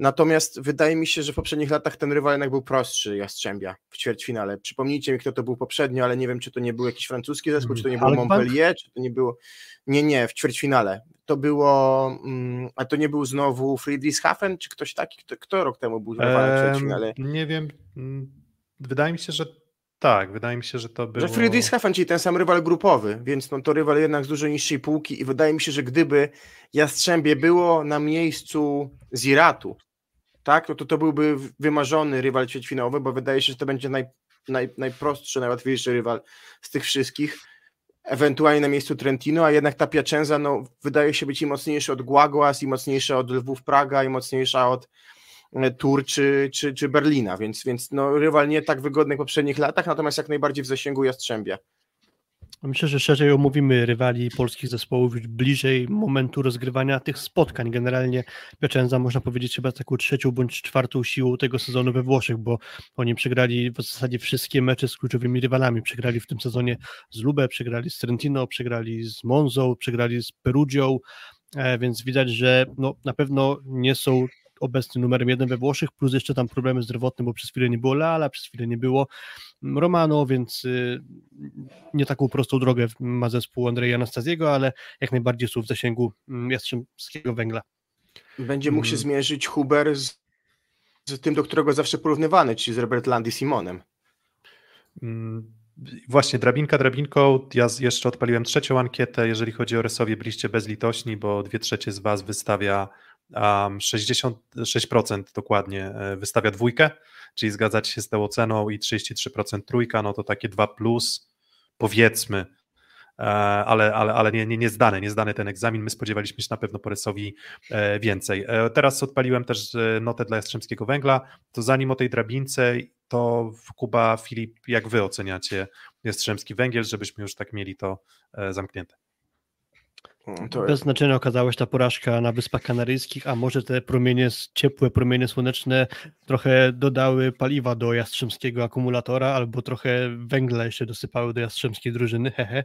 Natomiast wydaje mi się, że w poprzednich latach ten rywal jednak był prostszy Jastrzębia w ćwierćfinale. Przypomnijcie mi, kto to był poprzednio, ale nie wiem, czy to nie był jakiś francuski zespół, czy to nie było Montpellier, czy to nie było... Nie, nie, w ćwierćfinale. To było... Mm, a to nie był znowu Friedrichshafen, czy ktoś taki? Kto, kto rok temu był rywalem w ćwierćfinale? Nie wiem. Mm, wydaje mi się, że Tak, wydaje mi się, że to było... Że Friedrichshafen, czyli ten sam rywal grupowy, więc no to rywal jednak z dużo niższej półki i wydaje mi się, że gdyby Jastrzębie było na miejscu Ziratu, tak, no to to byłby wymarzony rywal ćwierćfinałowy, bo wydaje się, że to będzie naj, naj, najprostszy, najłatwiejszy rywal z tych wszystkich, ewentualnie na miejscu Trentino, a jednak ta Piacenza no, wydaje się być i mocniejsza od Guaguas, i mocniejsza od Lwów Praga, i mocniejsza od e, Tur czy, czy, czy Berlina, więc, więc no, rywal nie tak wygodny w poprzednich latach, natomiast jak najbardziej w zasięgu Jastrzębia. Myślę, że szerzej omówimy rywali polskich zespołów już bliżej momentu rozgrywania tych spotkań. Generalnie Piacenza można powiedzieć chyba taką trzecią bądź czwartą siłą tego sezonu we Włoszech, bo oni przegrali w zasadzie wszystkie mecze z kluczowymi rywalami. Przegrali w tym sezonie z Lubę, przegrali z Trentino, przegrali z Monzą, przegrali z Perugią, e, więc widać, że no, na pewno nie są obecny numerem jeden we Włoszech, plus jeszcze tam problemy zdrowotne, bo przez chwilę nie było Lala, przez chwilę nie było Romano, więc y, nie taką prostą drogę ma zespół Andrzeja Anastaziego, ale jak najbardziej są w zasięgu mm, Jastrzębskiego Węgla. Będzie mógł się mm. zmierzyć Huber z, z, tym, do którego zawsze porównywany, czyli z Robert Landy Simonem. Mm, właśnie, drabinka drabinką. Ja jeszcze odpaliłem trzecią ankietę. Jeżeli chodzi o Resowie, byliście bezlitośni, bo dwie trzecie z Was wystawia um, 66% dokładnie e, wystawia dwójkę, czyli zgadzać się z tą oceną i 33% trójka, no to takie 2 plus, powiedzmy, e, ale, ale, ale nie, nie, nie zdany, nie zdany ten egzamin. My spodziewaliśmy się na pewno po Rysowi e, więcej. Teraz odpaliłem też notę dla Jastrzębskiego Węgla, to zanim o tej drabince, to Kuba, Filip, jak wy oceniacie Jastrzębski Węgiel, żebyśmy już tak mieli to zamknięte? Mm, to... Bez znaczenia okazała się ta porażka na Wyspach Kanaryjskich, a może te promienie, ciepłe promienie słoneczne trochę dodały paliwa do jastrzębskiego akumulatora, albo trochę węgla jeszcze dosypały do jastrzębskiej drużyny, hehe.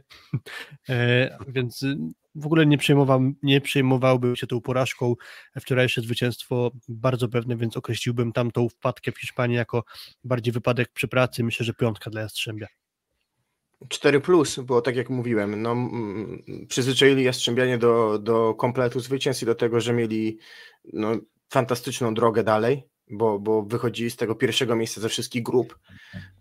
E, więc y, w ogóle nie, przejmował, nie przejmowałbym się tą porażką. Wczorajsze zwycięstwo bardzo pewne, więc określiłbym tamtą wpadkę w Hiszpanii jako bardziej wypadek przy pracy. Myślę, że piątka dla Jastrzębia. 4 plus, bo tak jak mówiłem, no, przyzwyczaili Jastrzębianie do, do kompletu zwycięstw i do tego, że mieli no, fantastyczną drogę dalej, bo, bo wychodzili z tego pierwszego miejsca ze wszystkich grup.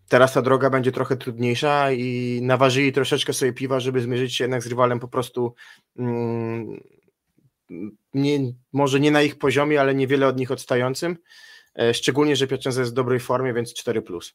Teraz ta droga będzie trochę trudniejsza i naważyli troszeczkę sobie piwa, żeby zmierzyć się jednak z rywalem po prostu mm, nie, może nie na ich poziomie, ale niewiele od nich odstającym. E, szczególnie, że Piacenza jest w dobrej formie, więc 4 plus.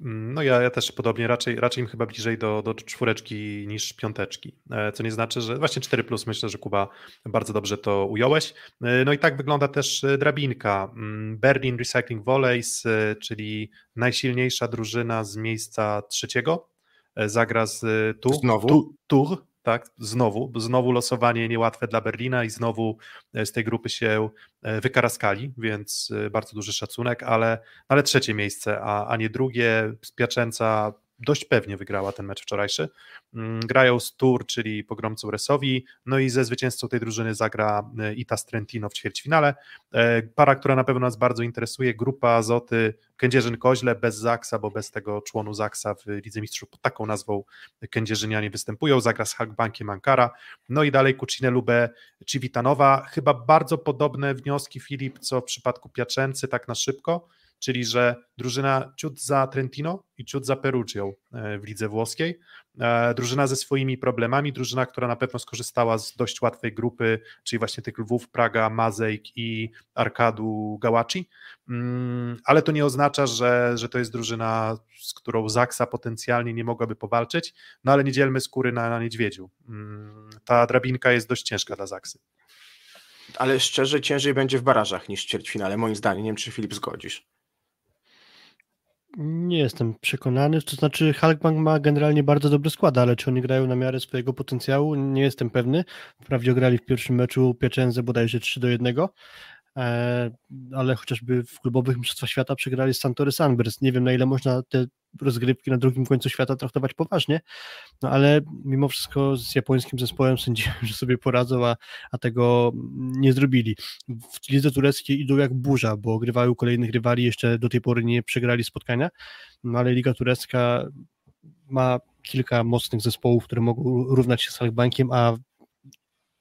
No ja, ja też podobnie, raczej, raczej im chyba bliżej do, do czwóreczki niż piąteczki, e, co nie znaczy, że właśnie 4 plus myślę, że Kuba bardzo dobrze to ująłeś. E, no i tak wygląda też e, drabinka. Mm, Berlin Recycling Volleys, czyli najsilniejsza drużyna z miejsca trzeciego, zagra z tu, Znowu? Tu, Tur, tak, znowu, znowu losowanie niełatwe dla Berlina i znowu e, z tej grupy się e, wykaraskali, więc e, bardzo duży szacunek, ale, ale trzecie miejsce, a, a nie drugie, Piacenza dość pewnie wygrała ten mecz wczorajszy. Mm, grają z Tour, czyli pogromcą Resowi, no i ze zwycięzcą tej drużyny zagra e, Itas Trentino w ćwierćfinale. E, para, która na pewno nas bardzo interesuje, grupa Azoty Kędzierzyn-Koźle bez Zaksa, bo bez tego członu Zaksa w Lidze Mistrzów pod taką nazwą Kędzierzynianie występują, zagra z Hackbankiem Ankara, no i dalej Kucinę Lubę Civitanowa, chyba bardzo podobne wnioski Filip, co w przypadku Piacency, tak na szybko, czyli że drużyna ciut za Trentino i ciut za Perugią e, w lidze włoskiej. E, drużyna ze swoimi problemami, drużyna, która na pewno skorzystała z dość łatwej grupy, czyli właśnie tych Lwów, Praga, Mazejk i Arkadu Gałaci, mm, ale to nie oznacza, że, że to jest drużyna, z którą Zaksa potencjalnie nie mogłaby powalczyć, no ale nie dzielmy skóry na, na niedźwiedziu. Mm, ta drabinka jest dość ciężka dla Zaksy. Ale szczerze, ciężej będzie w barażach niż w ćwierćfinale, moim zdaniem. Nie wiem, czy Filip zgodzisz. Nie jestem przekonany, to znaczy Halkbank ma generalnie bardzo dobry skład, ale czy oni grają na miarę swojego potencjału, nie jestem pewny. Wprawdzie grali w pierwszym meczu Pieczędze bodajże 3 do 1, E, ale chociażby w klubowych mistrzostwach świata przegrali z Santory Sunburst. Nie wiem, na ile można te rozgrywki na drugim końcu świata traktować poważnie, no ale mimo wszystko z japońskim zespołem sądziłem, że sobie poradzą, a, a tego nie zrobili. W lidze tureckiej idą jak burza, bo grywają kolejnych rywali, jeszcze do tej pory nie przegrali spotkania, no ale Liga Turecka ma kilka mocnych zespołów, które mogą równać się z Halkbankiem, a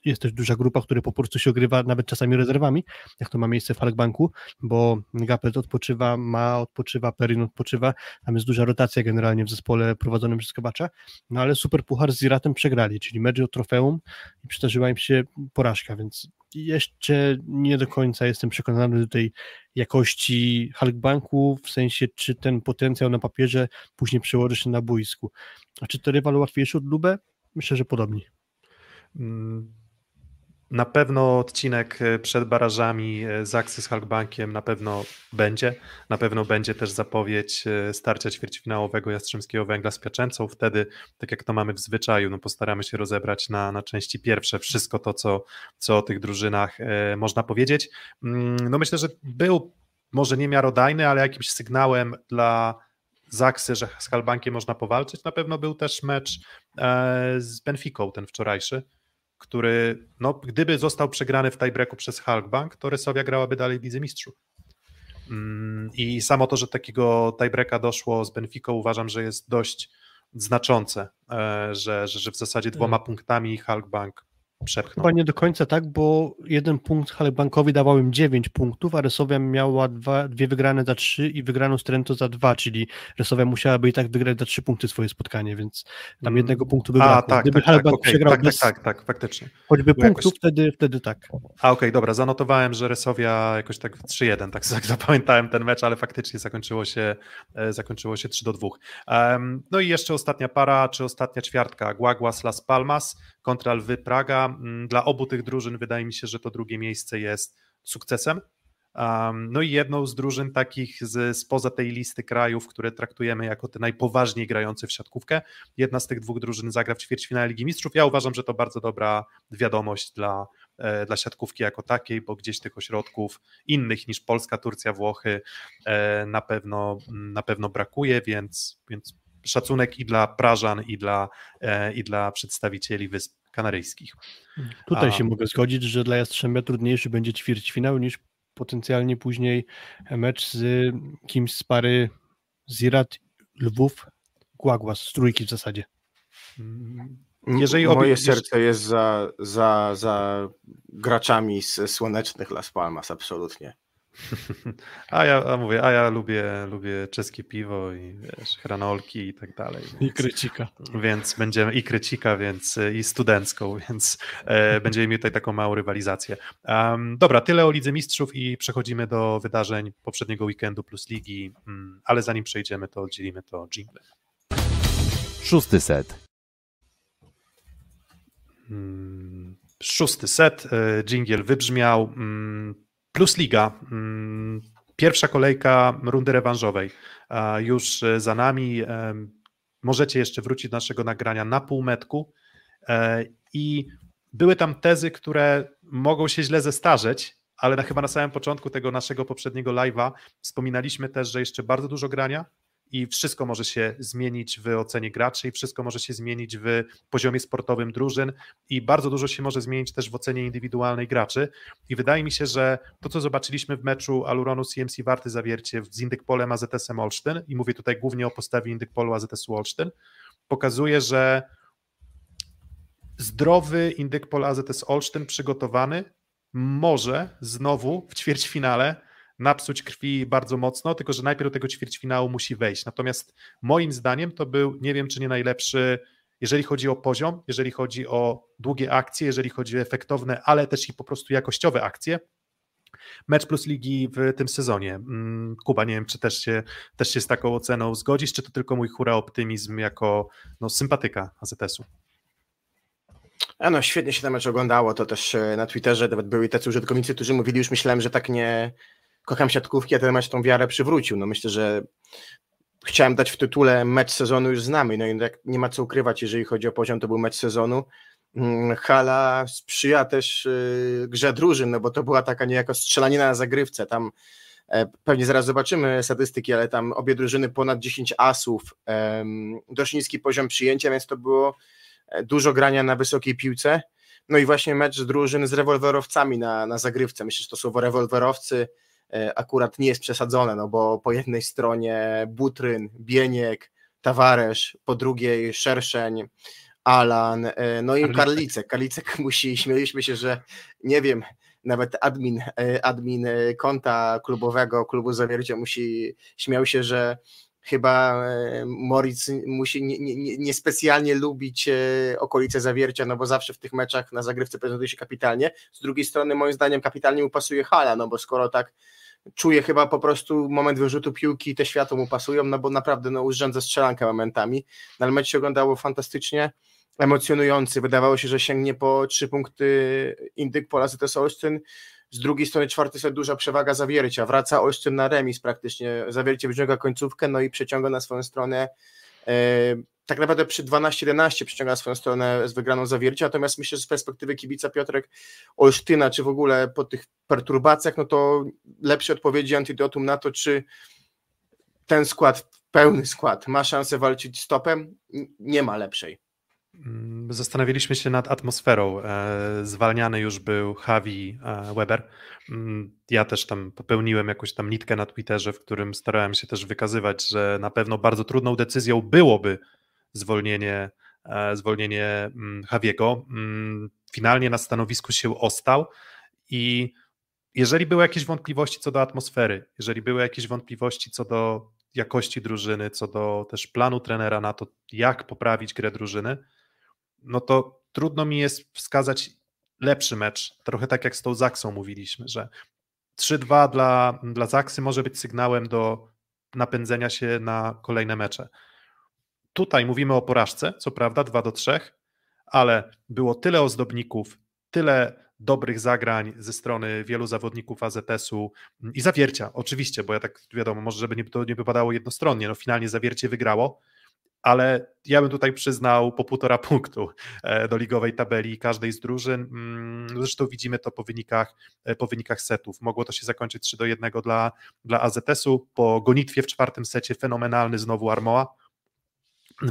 jest też duża grupa, która po prostu się ogrywa nawet czasami rezerwami, jak to ma miejsce w Halkbanku, bo Gapet odpoczywa, Ma odpoczywa, Perin odpoczywa, tam jest duża rotacja generalnie w zespole prowadzonym przez Kabacza, no ale Super Puchar z Ziratem przegrali, czyli mecz o trofeum i przydarzyła im się porażka, więc jeszcze nie do końca jestem przekonany do tej jakości Halkbanku, w sensie czy ten potencjał na papierze później przełoży się na boisku. A czy to rywal łatwiejszy od Lubę? Myślę, że podobnie. Mm, na pewno odcinek e, przed barażami e, Zaksy z Halkbankiem na pewno będzie. Na pewno będzie też zapowiedź e, starcia ćwierćfinałowego Jastrzębskiego Węgla z Piaczęcą. Wtedy, tak jak to mamy w zwyczaju, no postaramy się rozebrać na, na części pierwsze wszystko to, co, co o tych drużynach można powiedzieć. Mm, no myślę, że był może nie miarodajny, ale jakimś sygnałem dla Zaksy, że z Halkbankiem można powalczyć. Na pewno był też mecz z Benficą, ten wczorajszy który, no, gdyby został przegrany w tiebreaku przez Halkbank, to Resowia grałaby dalej w Lidze Mistrzów. Mm, I samo to, że takiego tiebreaka doszło z Benficą, uważam, że jest dość znaczące, e, że, że, że w zasadzie dwoma mm. punktami Halkbank przepchnął. Chyba nie do końca tak, bo jeden punkt Halbankowi dawał im 9 punktów, a Resowia miała dwa, dwie wygrane za 3 i wygraną z Trento za 2, czyli Resowia musiałaby i tak wygrać za 3 punkty swoje spotkanie, więc tam mm. jednego punktu by brakło. A, tak, Gdyby tak, tak, okay. przegrał tak, tak bez tak, tak, tak, faktycznie. choćby punktów, jakoś... wtedy, wtedy tak. A okej, okay, dobra, zanotowałem, że Resowia jakoś tak 3-1, tak zapamiętałem ten mecz, ale faktycznie zakończyło się, e, zakończyło się 3 do 2. Um, no i jeszcze ostatnia para, czy ostatnia ćwiartka, Guaguas Las Palmas kontra Lwy Praga. Mm, dla obu tych drużyn wydaje mi się, że to drugie miejsce jest sukcesem. no i jedną z drużyn takich z, spoza tej listy krajów, które traktujemy jako te najpoważniej grające w siatkówkę. Jedna z tych dwóch drużyn zagra w ćwierćfinale Ligi Mistrzów. Ja uważam, że to bardzo dobra wiadomość dla, e, dla siatkówki jako takiej, bo gdzieś tych ośrodków innych niż Polska, Turcja, Włochy e, na pewno, na pewno brakuje, więc, więc szacunek i dla Prażan, i dla, e, i dla przedstawicieli Wysp Kanaryjskich. Tutaj A... się mogę zgodzić, że dla Jastrzębia trudniejszy będzie ćwierćfinał niż potencjalnie później mecz z kimś z pary Zirat, Lwów, Głagłas, z trójki w zasadzie. Jeżeli Moje serce jest za, za, za graczami z słonecznych Las Palmas, absolutnie. A ja a mówię, a ja lubię, lubię czeskie piwo i wiesz, hranolki i tak dalej. Więc, I krycika. Więc będziemy, i krycika, więc i studencką, więc e, będziemy mieli tutaj taką małą rywalizację. Um, dobra, tyle o Lidze Mistrzów i przechodzimy do wydarzeń poprzedniego weekendu plus ligi, um, ale zanim przejdziemy, to oddzielimy to jingle. Szósty set. Hmm, szósty set, e, jingle wybrzmiał. Hmm, Plus Liga. Mm, pierwsza kolejka rundy rewanżowej już e, za nami. E, możecie jeszcze wrócić do naszego nagrania na półmetku. E, I były tam tezy, które mogą się źle zestarzeć, ale na, chyba na samym początku tego naszego poprzedniego live'a wspominaliśmy też, że jeszcze bardzo dużo grania, i wszystko może się zmienić w ocenie graczy i wszystko może się zmienić w poziomie sportowym drużyn i bardzo dużo się może zmienić też w ocenie indywidualnej graczy. I wydaje mi się, że to co zobaczyliśmy w meczu Aluronu CMC Warty Zawiercie z Indykpolem AZS-em Olsztyn i mówię tutaj głównie o postawie Indykpolu AZS-u Olsztyn, pokazuje, że zdrowy Indykpol AZS Olsztyn przygotowany może znowu w ćwierćfinale napsuć krwi bardzo mocno, tylko że najpierw do tego ćwierćfinału musi wejść. Natomiast moim zdaniem to był, nie wiem czy nie najlepszy, jeżeli chodzi o poziom, jeżeli chodzi o długie akcje, jeżeli chodzi o efektowne, ale też i po prostu jakościowe akcje, Mecz plus ligi w tym sezonie. Mm, Kuba, nie wiem, czy też się, też się z taką oceną zgodzisz, czy to tylko mój hura optymizm jako no, sympatyka AZS-u? A no, świetnie się ten mecz oglądało, to też e, na Twitterze nawet byli tacy użytkownicy, którzy mówili, już myślałem, że tak nie, kocham siatkówki, a ten mecz tą wiarę przywrócił. No myślę, że chciałem dać w tytule mecz sezonu już znamy, no i nie ma co ukrywać, jeżeli chodzi o poziom, to był mecz sezonu. Mm, Hala sprzyja też y, grze drużyn, no bo to była taka niejako strzelanina na zagrywce, tam e, pewnie zaraz zobaczymy statystyki, ale tam obie drużyny ponad 10 asów, dość niski poziom przyjęcia, więc to było e, dużo grania na wysokiej piłce, no i właśnie mecz drużyn z rewolwerowcami na, na zagrywce, myślę, że to słowo rewolwerowcy akurat nie jest przesadzone, no bo po jednej stronie Butryn, Bieniek, Tawaresz, po drugiej Szerszeń, Alan, e, no i Karlicek. Karlicek musi, śmieliśmy się, że nie wiem, nawet admin, e, admin e, konta klubowego, klubu Zawiercia musi, śmiał się, że chyba Moritz musi niespecjalnie nie, nie lubić okolice Zawiercia, no bo zawsze w tych meczach na zagrywce prezentuje się kapitalnie. Z drugiej strony moim zdaniem kapitalnie mu pasuje Hala, no bo skoro tak czuje chyba po prostu moment wyrzutu piłki, te światło mu pasują, no bo naprawdę no, urządza strzelankę momentami. No, ale mecz się oglądało fantastycznie, emocjonujący. Wydawało się, że sięgnie po trzy punkty Indyk Pola ZS Olsztyn. Z drugiej strony czwarty set duża przewaga Zawiercia. Wraca Olsztyn na remis praktycznie. Zawiercie wyciąga końcówkę, no i przeciąga na swoją stronę e, tak naprawdę przy 12-11 przyciąga swoją stronę z wygraną zawiercia, natomiast myślę, że z perspektywy kibica Piotrek Olsztyna, czy w ogóle po tych perturbacjach, no to lepsze odpowiedzi antidotum na to, czy ten skład, pełny skład, ma szansę walczyć stopem, nie ma lepszej. Mm, zastanawialiśmy się nad atmosferą. E, zwalniany już był Javi e, Weber. Mm, ja też tam popełniłem jakąś tam nitkę na Twitterze, w którym starałem się też wykazywać, że na pewno bardzo trudną decyzją byłoby zwolnienie, e, zwolnienie mm, Javiego. Mm, finalnie na stanowisku się ostał i jeżeli były jakieś wątpliwości co do atmosfery, jeżeli były jakieś wątpliwości co do jakości drużyny, co do też planu trenera na to, jak poprawić grę drużyny, no to trudno mi jest wskazać lepszy mecz. Trochę tak jak z tą Zaksą mówiliśmy, że 3-2 dla, dla Zaksy może być sygnałem do napędzenia się na kolejne mecze. Tutaj mówimy o porażce, co prawda 2 do 3, ale było tyle ozdobników, tyle dobrych zagrań ze strony wielu zawodników AZS-u i zawiercia, oczywiście, bo ja tak wiadomo, może żeby nie, to nie wypadało jednostronnie, no finalnie zawiercie wygrało, ale ja bym tutaj przyznał po półtora punktu e, do ligowej tabeli każdej z drużyn. Mm, zresztą widzimy to po wynikach, e, po wynikach setów. Mogło to się zakończyć 3 do 1 dla, dla AZS-u. Po gonitwie w czwartym secie fenomenalny znowu Armoa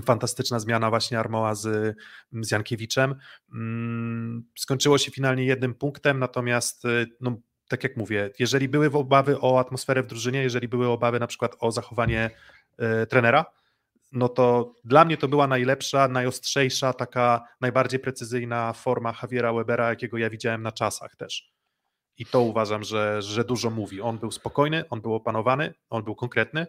fantastyczna zmiana właśnie Armoła z, z Jankiewiczem. Mm, skończyło się finalnie jednym punktem, natomiast y, no, tak jak mówię, jeżeli były obawy o atmosferę w drużynie, jeżeli były obawy na przykład o zachowanie y, trenera, no to dla mnie to była najlepsza, najostrzejsza, taka najbardziej precyzyjna forma Javiera Webera, jakiego ja widziałem na czasach też. I to uważam, że, że dużo mówi. On był spokojny, on był opanowany, on był konkretny,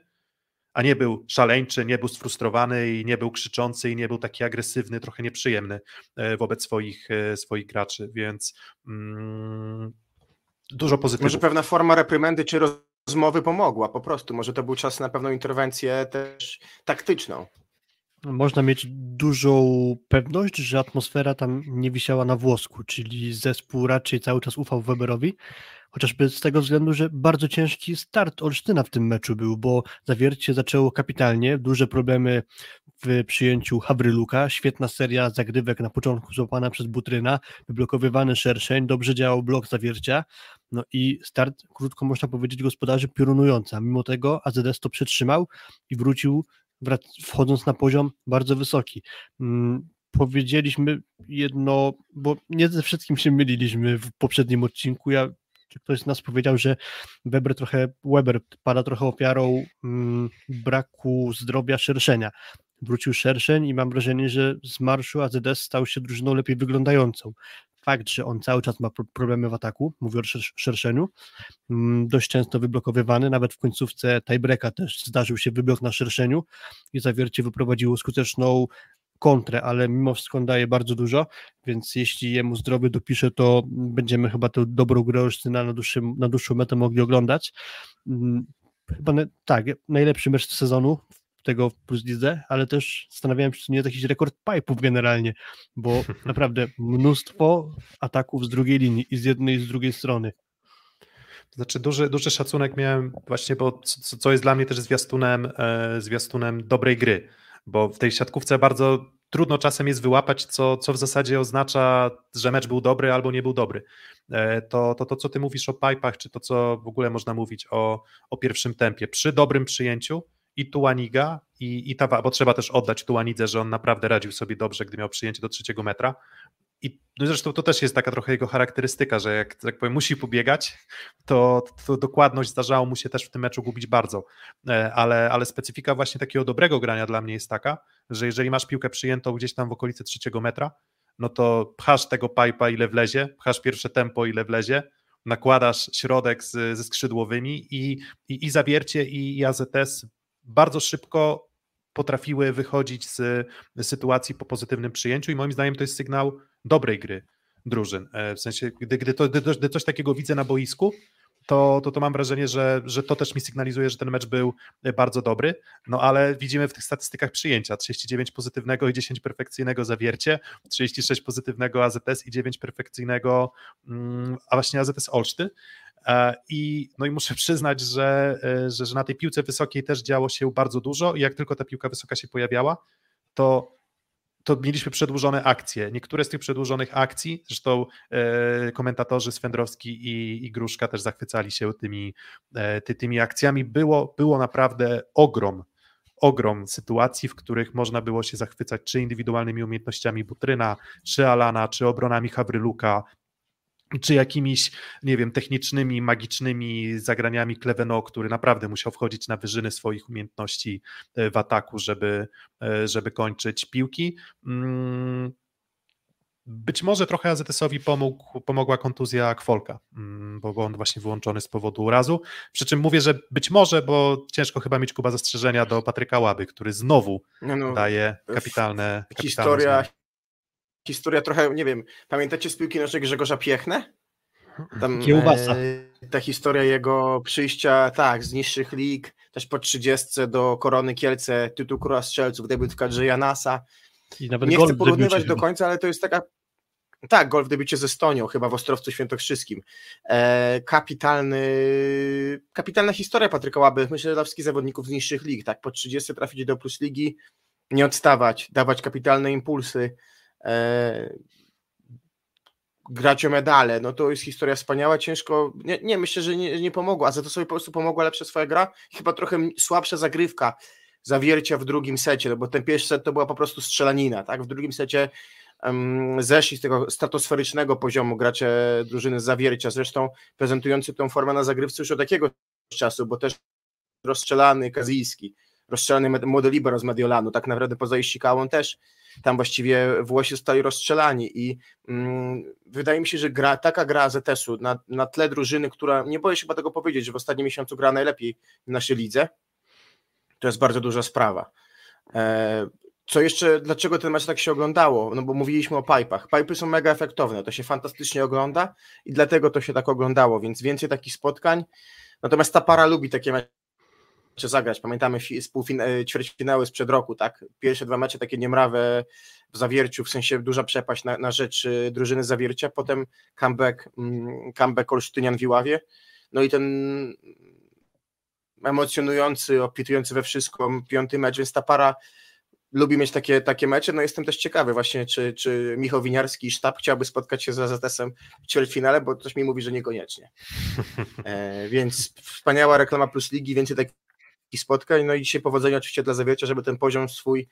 a nie był szaleńczy, nie był sfrustrowany i nie był krzyczący i nie był taki agresywny, trochę nieprzyjemny e, wobec swoich, e, swoich graczy, więc mm, dużo pozytywów. Może pewna forma reprymendy czy rozmowy pomogła po prostu, może to był czas na pewną interwencję też taktyczną. Można mieć dużą pewność, że atmosfera tam nie wisiała na włosku, czyli zespół raczej cały czas ufał Weberowi, Chociażby z tego względu, że bardzo ciężki start Olsztyna w tym meczu był, bo zawiercie zaczęło kapitalnie, duże problemy w przyjęciu Habryluka, świetna seria zagrywek na początku złapana przez Butryna, wyblokowywany szerszeń, dobrze działał blok zawiercia, no i start, krótko można powiedzieć, gospodarzy piorunująca. Mimo tego AZS to przetrzymał i wrócił, wchodząc na poziom bardzo wysoki mm, powiedzieliśmy jedno, bo nie ze wszystkim się myliliśmy w poprzednim odcinku. Ja czy ktoś z nas powiedział, że Weber trochę, Weber pada trochę ofiarą mm, braku zdrowia szerszenia. Wrócił szerszeń i mam wrażenie, że z marszu AZS stał się drużyną lepiej wyglądającą. Fakt, że on cały czas ma problemy w ataku, mówię o szerszeniu, mm, dość często wyblokowywany, nawet w końcówce tiebreaka też zdarzył się wyblok na szerszeniu i zawiercie wyprowadziło skuteczną kontrę, ale mimo wszystko daje bardzo dużo, więc jeśli jemu zdrowy dopisze, to będziemy chyba tę dobrą grę Olsztyna na, dłuższym, na dłuższą metę mogli oglądać. Mm, chyba ne, tak, najlepszy mecz sezonu tego Plus Lidze, ale też zastanawiałem się, czy nie jest jakiś rekord pipe'ów generalnie, bo naprawdę mnóstwo ataków z drugiej linii i z jednej i z drugiej strony. Znaczy duży, duży szacunek miałem właśnie, bo co, co jest dla mnie też zwiastunem, e, zwiastunem dobrej gry bo w tej siatkówce bardzo trudno czasem jest wyłapać, co, co w zasadzie oznacza, że mecz był dobry albo nie był dobry. E, to, to, to co ty mówisz o pipach, czy to, co w ogóle można mówić o, o pierwszym tempie, przy dobrym przyjęciu i Tuaniga i, i ta, bo trzeba też oddać Tuanidze, że on naprawdę radził sobie dobrze, gdy miał przyjęcie do trzeciego metra i no zresztą to też jest taka trochę jego charakterystyka, że jak tak powiem, musi pobiegać, to, to dokładność zdarzało mu się też w tym meczu gubić bardzo. E, ale, ale specyfika właśnie takiego dobrego grania dla mnie jest taka, że jeżeli masz piłkę przyjętą gdzieś tam w okolicy trzeciego metra, no to pchasz tego pipa ile wlezie, pchasz pierwsze tempo ile wlezie, nakładasz środek z, ze skrzydłowymi i, i, i zawiercie i, i AZS bardzo szybko potrafiły wychodzić z sytuacji po pozytywnym przyjęciu i moim zdaniem to jest sygnał dobrej gry drużyn. E, w sensie, gdy, gdy, to, gdy, coś takiego widzę na boisku, to, to, to mam wrażenie, że, że to też mi sygnalizuje, że ten mecz był bardzo dobry, no ale widzimy w tych statystykach przyjęcia 39 pozytywnego i 10 perfekcyjnego zawiercie, 36 pozytywnego AZS i 9 perfekcyjnego, mm, a właśnie AZS Olszty. E, I, no i muszę przyznać, że, e, że, że na tej piłce wysokiej też działo się bardzo dużo i jak tylko ta piłka wysoka się pojawiała, to to mieliśmy przedłużone akcje. Niektóre z tych przedłużonych akcji, zresztą e, komentatorzy Swędrowski i, i Gruszka też zachwycali się tymi, e, ty, tymi akcjami. Było, było naprawdę ogrom, ogrom sytuacji, w których można było się zachwycać czy indywidualnymi umiejętnościami Butryna, czy Alana, czy obronami Hawryluka, czy jakimiś, nie wiem, technicznymi, magicznymi zagraniami Kleveno, który naprawdę musiał wchodzić na wyżyny swoich umiejętności e, w ataku, żeby, e, żeby kończyć piłki. Mm, być może trochę AZS-owi pomógł, pomogła kontuzja Kwolka, mm, bo, bo on właśnie wyłączony z powodu urazu. Przy czym mówię, że być może, bo ciężko chyba mieć Kuba zastrzeżenia do Patryka Łaby, który znowu no, no, kapitalne, kapitalne historia, historia trochę, nie wiem, pamiętacie z piłki nożnej Grzegorza Piechnę? Tam, Kiełbasa. E, ta historia jego przyjścia, tak, z niższych lig, też po 30 do Korony Kielce, tytuł Króla Strzelców, debiut w kadrze Janasa. nie chcę porównywać do końca, ale to jest taka tak, gol w debiucie ze Estonią, chyba w Ostrowcu Świętokrzyskim. E, kapitalny, kapitalna historia Patryka Łaby, myślę, że dla wszystkich zawodników z niższych lig, tak, po 30 trafić do Plus Ligi, nie odstawać, dawać kapitalne impulsy, grać o medale, no to jest historia wspaniała, ciężko, nie, nie myślę, że nie, nie pomogło, a za to sobie po prostu pomogła lepsza swoja gra, chyba trochę słabsza zagrywka zawiercia w drugim secie, no bo ten pierwszy set to była po prostu strzelanina, tak, w drugim secie zeszli z tego stratosferycznego poziomu gracze drużyny zawiercia, zresztą prezentujący tą formę na zagrywce już od jakiegoś czasu, bo też rozstrzelany Kazijski, rozstrzelany młody libero z Mediolanu, tak naprawdę poza Ishikałą też tam właściwie Włosi zostali rozstrzelani i mm, wydaje mi się, że gra, taka gra ZS-u na, na tle drużyny, która, nie boję się chyba tego powiedzieć, że w ostatnim miesiącu gra najlepiej w naszej lidze, to jest bardzo duża sprawa. E, co jeszcze, dlaczego ten mecz tak się oglądało? No bo mówiliśmy o pipach. Pipy są mega efektowne, to się fantastycznie ogląda i dlatego to się tak oglądało, więc więcej takich spotkań. Natomiast ta para lubi takie mecze mecze zagrać. Pamiętamy e, ćwierćfinały sprzed roku, tak? Pierwsze dwa mecze takie niemrawe w zawierciu, w sensie duża przepaść na, na rzecz e, drużyny zawiercia, potem comeback, mm, comeback Olsztynian w Iławie. No i ten emocjonujący, opitujący we wszystko piąty mecz, więc ta para lubi mieć takie, takie mecze. No jestem też ciekawy właśnie, czy, czy Michał Winiarski i sztab chciałby spotkać się z AZS-em w ćwierćfinale, bo ktoś mi mówi, że niekoniecznie. E, więc wspaniała reklama Plus Ligi, więcej takich spotkań. No i dzisiaj powodzenia oczywiście dla Zawiercia, żeby ten poziom swój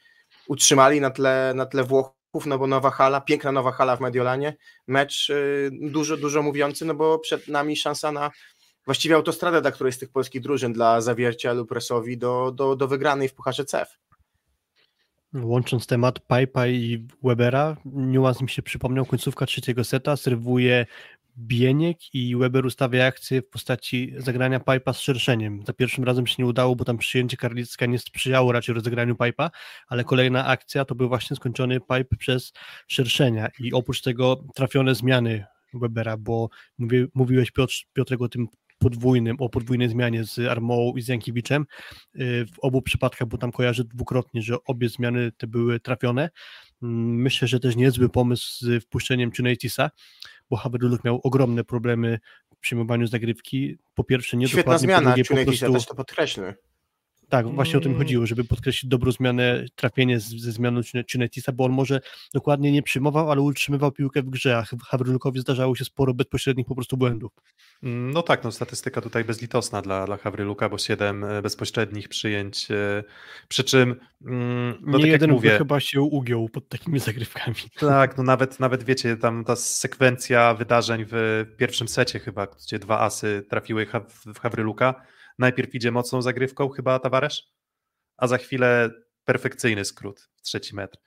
utrzymali na tle, na tle Włochów, no bo nowa hala, piękna nowa hala w Mediolanie, mecz y, dużo, dużo mówiący, no bo przed nami szansa na właściwie autostradę dla którejś z tych polskich drużyn, dla Zawiercia lub Resowi do, do, do wygranej w Pucharze CEF. Łącząc temat Pipa i Webera, niuans mi się przypomniał, końcówka trzeciego seta, serwuje Bieniek i Weber ustawia akcję w postaci zagrania pipa z szerszeniem. Za pierwszym razem się nie udało, bo tam przyjęcie Karlicka nie sprzyjało raczej rozegraniu pipa, ale kolejna akcja to był właśnie skończony pipe przez szerszenia i oprócz tego trafione zmiany Webera, bo mówi, mówiłeś Piotr, Piotrek o tym podwójnym, o podwójnej zmianie z Armołą i z Jankiewiczem. Y, w obu przypadkach, bo tam kojarzę dwukrotnie, że obie zmiany te były trafione. Mm, myślę, że też niezły pomysł z wpuszczeniem Chunatisa, bo Haberuluk miał ogromne problemy w przyjmowaniu zagrywki. Po pierwsze, nie Świetna zmiana, po prostu... też to podkreślmy. Tak, właśnie o tym mm. chodziło, żeby podkreślić dobrą zmianę, trafienie ze zmianą Chinetisa, bo on może dokładnie nie przyjmował, ale utrzymywał piłkę w grze, a Hawrylukowi zdarzało się sporo bezpośrednich po prostu błędów. Mm, no tak, no statystyka tutaj bezlitosna dla, dla Hawryluka, bo 7 e, bezpośrednich przyjęć, e, przy czym mm, no nie tak jeden mówię, chyba się ugiął pod takimi zagrywkami. Tak, no nawet, nawet wiecie, tam ta sekwencja wydarzeń w pierwszym secie chyba, gdzie dwa asy trafiły w Hawryluka, najpierw idzie mocną zagrywką chyba Tavaresz, a za chwilę perfekcyjny skrót trzeci metr.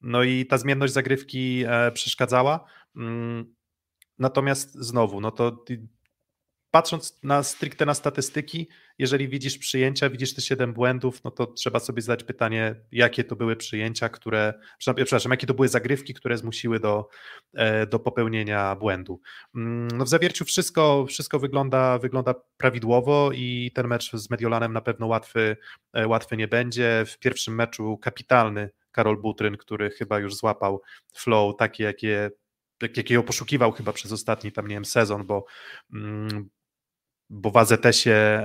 No i ta zmienność zagrywki e, przeszkadzała. Mm, natomiast znowu, no to patrząc na stricte na statystyki, jeżeli widzisz przyjęcia, widzisz te 7 błędów, no to trzeba sobie zadać pytanie, jakie to były przyjęcia, które, przepraszam, jakie to były zagrywki, które zmusiły do, e, do popełnienia błędu. Mm, no w zawierciu wszystko, wszystko wygląda, wygląda prawidłowo i ten mecz z Mediolanem na pewno łatwy, e, łatwy nie będzie. W pierwszym meczu kapitalny Karol Butryn, który chyba już złapał flow takie, jakie jakiego poszukiwał chyba przez ostatni tam, nie wiem, sezon, bo, mm, bo w AZS-ie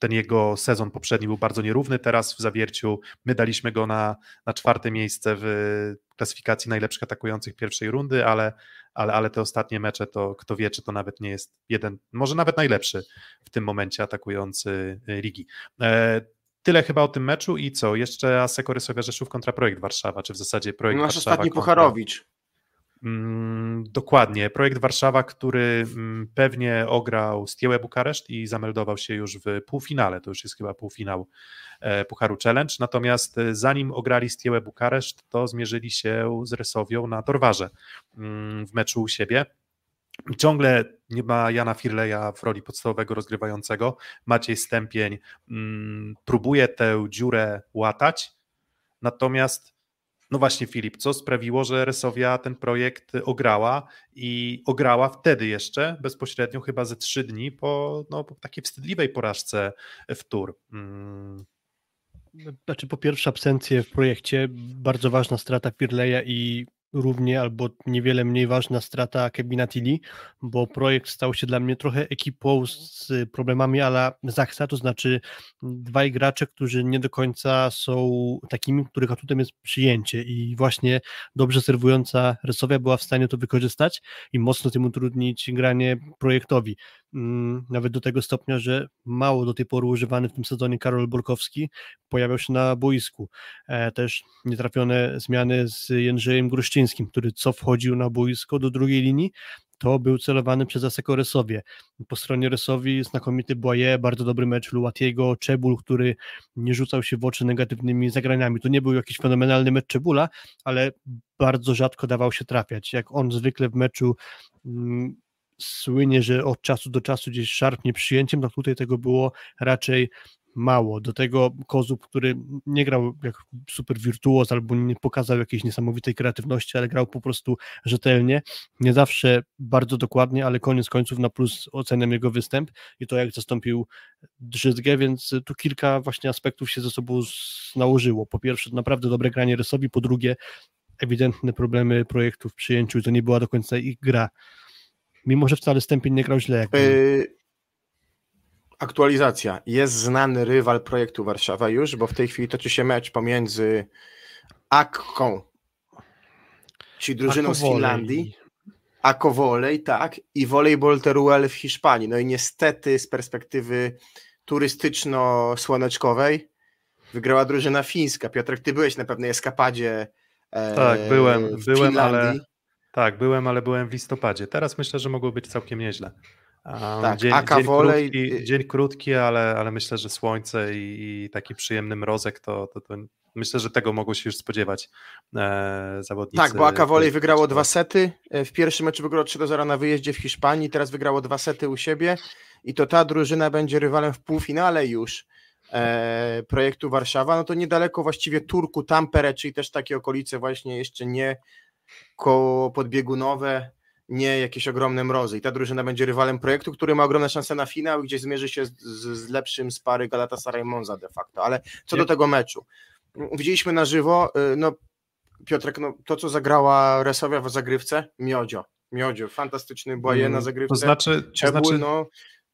ten jego sezon poprzedni był bardzo nierówny, teraz w zawierciu my daliśmy go na, na czwarte miejsce w klasyfikacji najlepszych atakujących pierwszej rundy, ale, ale, ale te ostatnie mecze to kto wie, czy to nawet nie jest jeden, może nawet najlepszy w tym momencie atakujący y, ligi. E, tyle chyba o tym meczu i co? Jeszcze Aseko Rysowia Rzeszów kontra Projekt Warszawa, czy w zasadzie Projekt Nasz Warszawa ostatni kontra... Pucharowicz. Mm, dokładnie. Projekt Warszawa, który mm, pewnie ograł Stiełę Bukareszt i zameldował się już w półfinale. To już jest chyba półfinał e, Pucharu Challenge. Natomiast e, zanim ograli Stiełę Bukareszt, to zmierzyli się z Resowią na Torwarze mm, w meczu u siebie. Ciągle nie ma Jana Firleja w roli podstawowego rozgrywającego. Maciej Stępień próbuje tę dziurę łatać, natomiast no właśnie, Filip, co sprawiło, że Resowia ten projekt ograła i ograła wtedy jeszcze bezpośrednio, chyba ze trzy dni po, no, po takiej wstydliwej porażce w Tur. Hmm. Znaczy, po pierwsze, absencje w projekcie, bardzo ważna strata Pirleja i równie albo niewiele mniej ważna strata Kevina Tilly, bo projekt stał się dla mnie trochę ekipą z problemami ala Zachsa, to znaczy dwaj gracze, którzy nie do końca są takimi, których atutem jest przyjęcie i właśnie dobrze serwująca Resowia była w stanie to wykorzystać i mocno tym utrudnić granie projektowi. Mm, nawet do tego stopnia, że mało do tej pory używany w tym sezonie Karol Bolkowski pojawiał się na boisku. E, też nietrafione zmiany z Jędrzejem Gruszczyńskim, który co wchodził na boisko do drugiej linii, to był celowany przez Aseko Resowie. Po stronie Resowi znakomity Boye, bardzo dobry mecz Luatiego, Czebul, który nie rzucał się w oczy negatywnymi zagraniami. To nie był jakiś fenomenalny mecz Czebula, ale bardzo rzadko dawał się trafiać. Jak on zwykle w meczu mm, słynie, że od czasu do czasu gdzieś szarpnie przyjęciem, no tutaj tego było raczej mało. Do tego Kozub, który nie grał jak super wirtuoz albo nie pokazał jakiejś niesamowitej kreatywności, ale grał po prostu rzetelnie, nie zawsze bardzo dokładnie, ale koniec końców na plus oceniam jego występ i to jak zastąpił Drzyzgę, więc tu kilka właśnie aspektów się ze sobą nałożyło. Po pierwsze naprawdę dobre granie Rysowi, po drugie ewidentne problemy projektu w przyjęciu, to nie była do końca ich gra mimo że wcale Stępień nie grał źle. Yy, aktualizacja. Jest znany rywal projektu Warszawa już, bo w tej chwili toczy się mecz pomiędzy Akką, czyli drużyną z Finlandii, Ako Volley, tak, i Volleyball Teruel w Hiszpanii. No i niestety z perspektywy turystyczno-słoneczkowej wygrała drużyna fińska. Piotrek, ty byłeś na pewnej eskapadzie e, Tak, byłem, byłem, ale tak, byłem, ale byłem w listopadzie. Teraz myślę, że mogło być całkiem nieźle. Um, tak, dzień, dzień, krótki, dzień krótki, ale, ale myślę, że słońce i, i taki przyjemny mrozek, to, to, to, myślę, że tego mogło się już spodziewać e, zawodnicy. Tak, bo Aka Volley wygrało dwa sety. E, w pierwszym meczu wygrało 3 do 0 na wyjeździe w Hiszpanii, teraz wygrało dwa sety u siebie i to ta drużyna będzie rywalem w półfinale już e, projektu Warszawa. No to niedaleko właściwie Turku, Tampere, czyli też takie okolice właśnie jeszcze nie koło podbiegunowe, nie jakieś ogromne mrozy. I ta drużyna będzie rywalem projektu, który ma ogromne szanse na finał, gdzie zmierzy się z, z lepszym z pary Galatasaray Monza de facto. Ale co do tego meczu. Widzieliśmy na żywo, y, no Piotrek, no, to co zagrała Resowia w zagrywce, Miodzio. Miodzio, fantastyczny boje mm, na zagrywce. To znaczy, to znaczy... no,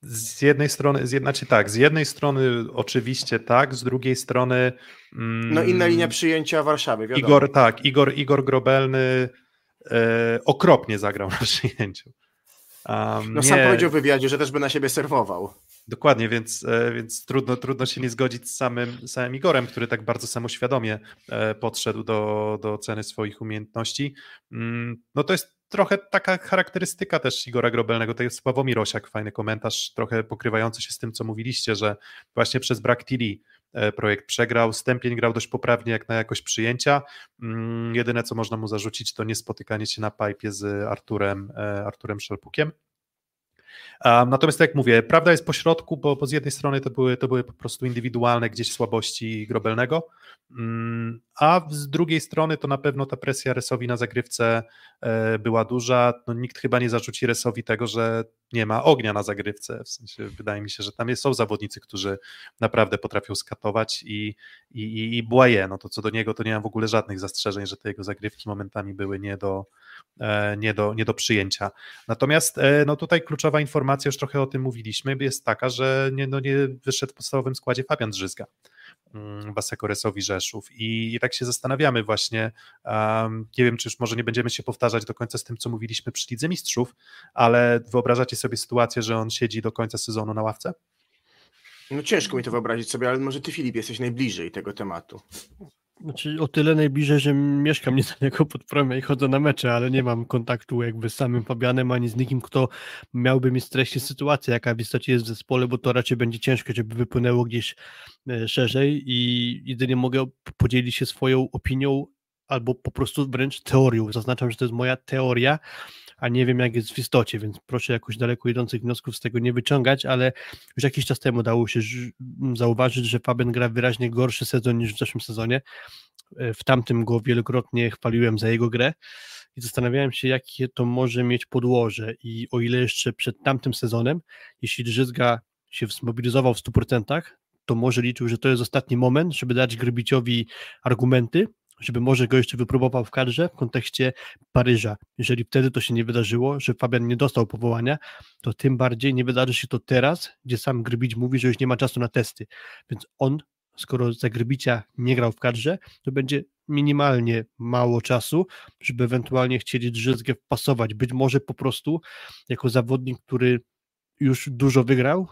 Z jednej strony, z jedna, znaczy tak, z jednej strony oczywiście tak, z drugiej strony. Mm, no inna linia przyjęcia Warszawy. Wiadomo. Igor, tak, Igor, Igor Grobelny e, okropnie zagrał na przyjęciu. Um, no nie, sam powiedział w wywiadzie, że też by na siebie serwował. Dokładnie, więc, e, więc trudno, trudno się nie zgodzić z samym, samym Igorem, który tak bardzo samoświadomie e, podszedł do, do oceny swoich umiejętności. Mm, no to jest trochę taka charakterystyka też Igora Grobelnego, to jest Sławomir Osiak, fajny komentarz, trochę pokrywający się z tym, co mówiliście, że właśnie przez brak Tilly e, projekt przegrał, Stępień grał dość poprawnie jak na jakość przyjęcia, mm, jedyne co można mu zarzucić to niespotykanie się na pipe z Arturem, Arturem Szelpukiem. Natomiast tak jak mówię, prawda jest pośrodku, bo, bo z jednej strony to były, to były po prostu indywidualne gdzieś słabości Grobelnego, mm, a z drugiej strony to na pewno ta presja Resowi na zagrywce e, była duża. No, nikt chyba nie zarzuci Resowi tego, że nie ma ognia na zagrywce. W sensie wydaje mi się, że tam są zawodnicy, którzy naprawdę potrafią skatować i, i, i, i Błaje, no to co do niego to nie mam w ogóle żadnych zastrzeżeń, że te jego zagrywki momentami były nie do, e, nie do, nie do przyjęcia. Natomiast e, no tutaj kluczowa informacja, już trochę o tym mówiliśmy, jest taka, że nie, no nie wyszedł w podstawowym składzie Fabian Drzyzga. Mm, Wasekoresowi Rzeszów. I, tak się zastanawiamy właśnie, nie wiem, czy już może nie będziemy się powtarzać do końca z tym, co mówiliśmy przy Lidze Mistrzów, ale wyobrażacie sobie sytuację, że on siedzi do końca sezonu na ławce? No ciężko mi to wyobrazić sobie, ale może ty Filip jesteś najbliżej tego tematu. Znaczy o tyle najbliżej, że mieszkam niedaleko pod promie i chodzę na mecze, ale nie mam kontaktu jakby z samym Fabianem, ani z nikim, kto miałby mi streścić sytuację, jaka w istocie jest w zespole, bo to raczej będzie ciężko, żeby wypłynęło gdzieś e, szerzej i jedynie mogę podzielić się swoją opinią albo po prostu wręcz teorią. Zaznaczam, że to jest moja teoria, a nie wiem jak jest w istocie, więc proszę jakoś daleko idących wniosków z tego nie wyciągać, ale już jakiś czas temu dało się zauważyć, że Fabian gra wyraźnie gorszy sezon niż w zeszłym sezonie. E, w tamtym go wielokrotnie chwaliłem za jego grę i zastanawiałem się, jakie to może mieć podłoże i o ile jeszcze przed tamtym sezonem, jeśli Drzyzga się zmobilizował w 100%, to może liczył, że to jest ostatni moment, żeby dać Grybiciowi argumenty, żeby może go jeszcze wypróbował w kadrze w kontekście Paryża. Jeżeli wtedy to się nie wydarzyło, że Fabian nie dostał powołania, to tym bardziej nie wydarzy się to teraz, gdzie sam Grybić mówi, że już nie ma czasu na testy. Więc on, skoro za Grybicia nie grał w kadrze, to będzie minimalnie mało czasu, żeby ewentualnie chcieli Drzyzgę wpasować. Być może po prostu jako zawodnik, który już dużo wygrał,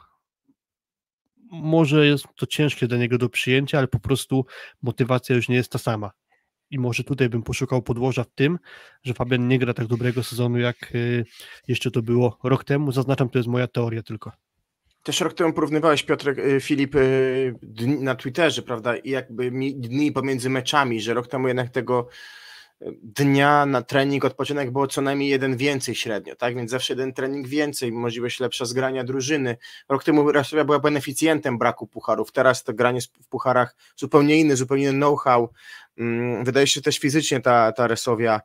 może jest to ciężkie dla niego do przyjęcia, ale po prostu motywacja już nie jest ta sama i może tutaj bym poszukał podłoża w tym, że Fabian nie gra tak dobrego sezonu, jak y, jeszcze to było rok temu. Zaznaczam, to jest moja teoria tylko. Też rok temu porównywałeś, Piotr, y, Filip, y, na Twitterze, prawda, i jakby dni pomiędzy meczami, że rok temu jednak tego dnia na trening, odpoczynek było co najmniej jeden więcej średnio, tak? Więc zawsze jeden trening więcej, możliwość lepsza zgrania drużyny. Rok temu Rasowia była beneficjentem braku pucharów, teraz to granie w pucharach zupełnie inny, zupełnie inny know-how. Mm, wydaje się też fizycznie ta, ta Resowia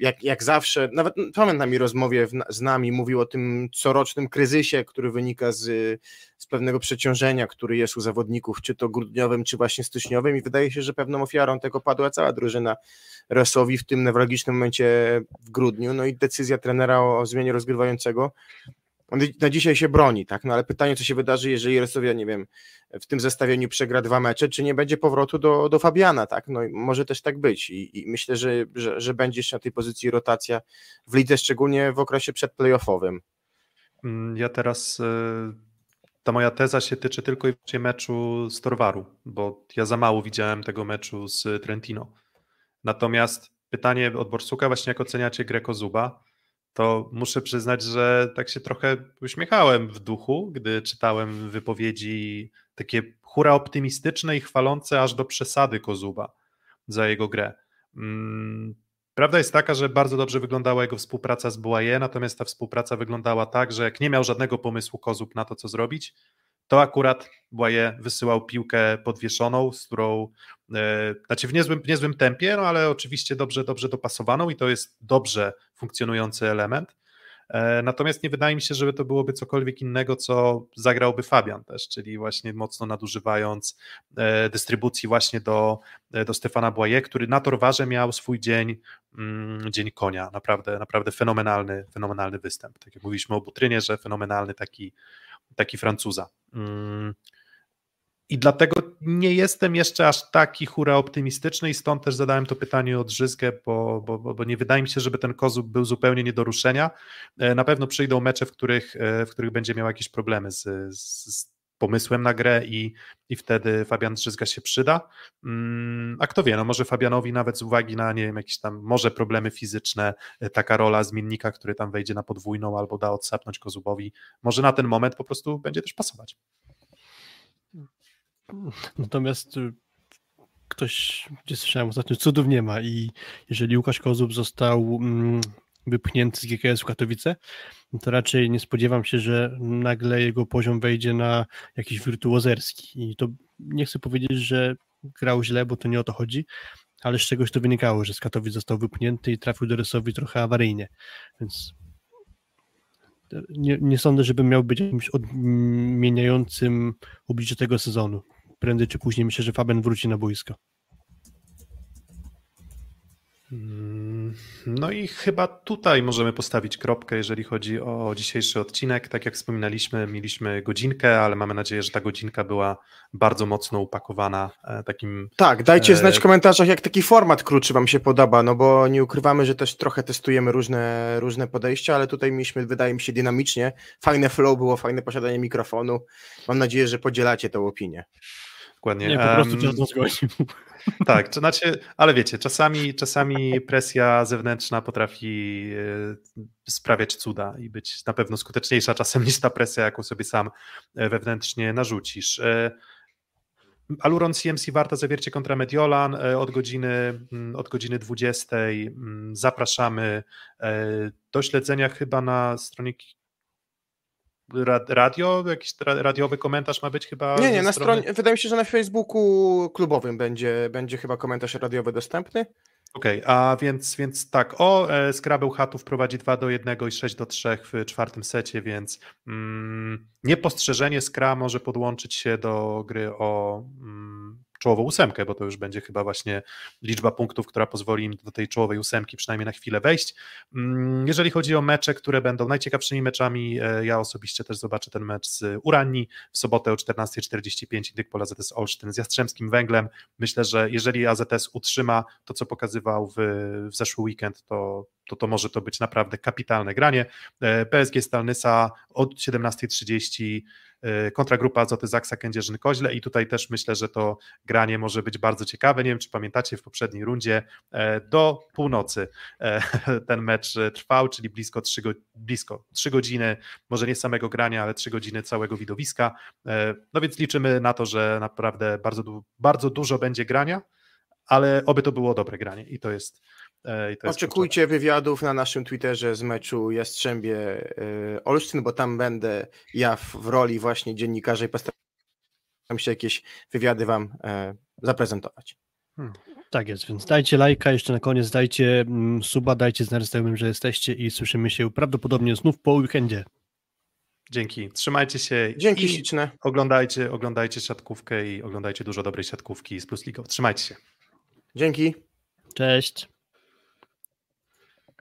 jak, jak zawsze, nawet pamiętam mi rozmowie z nami, mówił o tym corocznym kryzysie, który wynika z, z pewnego przeciążenia, który jest u zawodników, czy to grudniowym, czy właśnie styczniowym. I wydaje się, że pewną ofiarą tego padła cała drużyna Resowi w tym newralgicznym momencie w grudniu, no i decyzja trenera o, o zmianie rozgrywającego on na dzisiaj się broni, tak? No ale pytanie, co się wydarzy, jeżeli Resowia, nie wiem, w tym zestawieniu przegra dwa mecze, czy nie będzie powrotu do, do Fabiana, tak? No może też tak być i, i myślę, że, że, że będzie jeszcze na tej pozycji rotacja w lidze, szczególnie w okresie przedplayoffowym. Mm, ja teraz e, ta moja teza się tyczy tylko i wyłącznie meczu z Torwaru, bo ja za mało widziałem tego meczu z Trentino. Natomiast pytanie od Borsuka, właśnie jak oceniacie Greco Zuba? To muszę przyznać, że tak się trochę uśmiechałem w duchu, gdy czytałem wypowiedzi takie hura optymistyczne i chwalące aż do przesady Kozuba za jego grę. Mm, prawda jest taka, że bardzo dobrze wyglądała jego współpraca z Boaye, natomiast ta współpraca wyglądała tak, że jak nie miał żadnego pomysłu Kozub na to, co zrobić, to akurat Błaje wysyłał piłkę podwieszoną, z którą, znaczy w niezłym, w niezłym tempie, no ale oczywiście dobrze, dobrze dopasowaną i to jest dobrze funkcjonujący element. E, natomiast nie wydaje mi się, żeby to byłoby cokolwiek innego, co zagrałby Fabian też, czyli właśnie mocno nadużywając e, dystrybucji właśnie do, do Stefana Błaje, który na Torwarze miał swój dzień, mm, dzień konia, naprawdę, naprawdę fenomenalny, fenomenalny występ. Tak jak mówiliśmy o Butrynie, że fenomenalny taki taki Francuza. I dlatego nie jestem jeszcze aż taki hura optymistyczny i stąd też zadałem to pytanie o Drzyzgę, bo, bo, bo nie wydaje mi się, żeby ten Kozub był zupełnie nie do ruszenia. E, na pewno przyjdą mecze, w których, e, w których będzie miał jakieś problemy z, z pomysłem na grę i, i wtedy Fabian Drzyzga się przyda. Mm, a kto wie, no może Fabianowi nawet z uwagi na, nie wiem, jakieś tam może problemy fizyczne, e, taka rola zmiennika, który tam wejdzie na podwójną albo da odsapnąć Kozubowi, może na ten moment po prostu będzie też pasować. Natomiast y, ktoś, gdzie słyszałem ostatnio, cudów nie ma i jeżeli Łukasz Kozub został mm, wypchnięty z GKS w Katowice, to raczej nie spodziewam się, że nagle jego poziom wejdzie na jakiś wirtuozerski. I to nie chcę powiedzieć, że grał źle, bo to nie o to chodzi, ale z czegoś to wynikało, że z Katowic został wypchnięty i trafił do Rysowi trochę awaryjnie, więc nie, nie sądzę, żeby miał być jakimś odmieniającym oblicze tego sezonu prędzej czy później myślę, że Fabian wróci na boisko. Mm, no i chyba tutaj możemy postawić kropkę, jeżeli chodzi o dzisiejszy odcinek. Tak jak wspominaliśmy, mieliśmy godzinkę, ale mamy nadzieję, że ta godzinka była bardzo mocno upakowana e, takim. Tak, dajcie e, znać w komentarzach, jak taki format krótszy Wam się podoba, no bo nie ukrywamy, że też trochę testujemy różne, różne podejścia, ale tutaj mieliśmy, wydaje mi się, dynamicznie. Fajne flow było, fajne posiadanie mikrofonu. Mam nadzieję, że podzielacie tę opinię. Dokładnie. Nie, po prostu czas zgłosił. Tak, to znaczy, ale wiecie, czasami, czasami presja zewnętrzna potrafi e, sprawiać cuda i być na pewno skuteczniejsza czasem niż ta presja, jaką sobie sam e, wewnętrznie narzucisz. E, Aluron CMC Warta Zawiercie kontra Mediolan od godziny, mm, od godziny 20. Mm, zapraszamy do śledzenia chyba na stronie radio, jakiś radiowy komentarz ma być chyba? Nie, nie, na strony... stronie, wydaje mi się, że na Facebooku klubowym będzie, będzie chyba komentarz radiowy dostępny. Okej, okay, a więc, więc tak, o, e, Scrabble Hatów prowadzi 2 do 1 i 6 do 3 w czwartym secie, więc mm, niepostrzeżenie Skra może podłączyć się do gry o mm, czołową ósemkę, bo to już będzie chyba właśnie liczba punktów, która pozwoli im do tej czołowej ósemki przynajmniej na chwilę wejść. Mm, jeżeli chodzi o mecze, które będą najciekawszymi meczami, e, ja osobiście też zobaczę ten mecz z Urani w sobotę o 14.45 Indyk Pola ZS Olsztyn z Jastrzębskim Węglem. Myślę, że jeżeli AZS utrzyma to, co pokazywał w, w zeszły weekend, to, to to może to być naprawdę kapitalne granie. E, PSG Stalnysa od 17.30 E, kontragrupa Azoty Zaksa Kędzierzyn Koźle i tutaj też myślę, że to granie może być bardzo ciekawe. Nie wiem, czy pamiętacie w poprzedniej rundzie e, do północy ten mecz trwał, czyli blisko 3, blisko 3 godziny, może nie samego grania, ale 3 godziny całego widowiska. No więc liczymy na to, że naprawdę bardzo, bardzo dużo będzie grania, ale oby to było dobre granie i to jest E, Oczekujcie wywiadów na naszym Twitterze z meczu Jastrzębie e, Olsztyn, bo tam będę ja w, w roli właśnie dziennikarza i postaram się jakieś wywiady Wam e, zaprezentować. Hmm. Tak jest, więc dajcie lajka, jeszcze na koniec dajcie mm, suba, dajcie znać znajomym, że jesteście i słyszymy się prawdopodobnie znów po weekendzie. Dzięki, trzymajcie się. Dzięki śliczne. Oglądajcie, oglądajcie siatkówkę i oglądajcie dużo dobrej siatkówki z Plus League. Trzymajcie się. Dzięki. Cześć.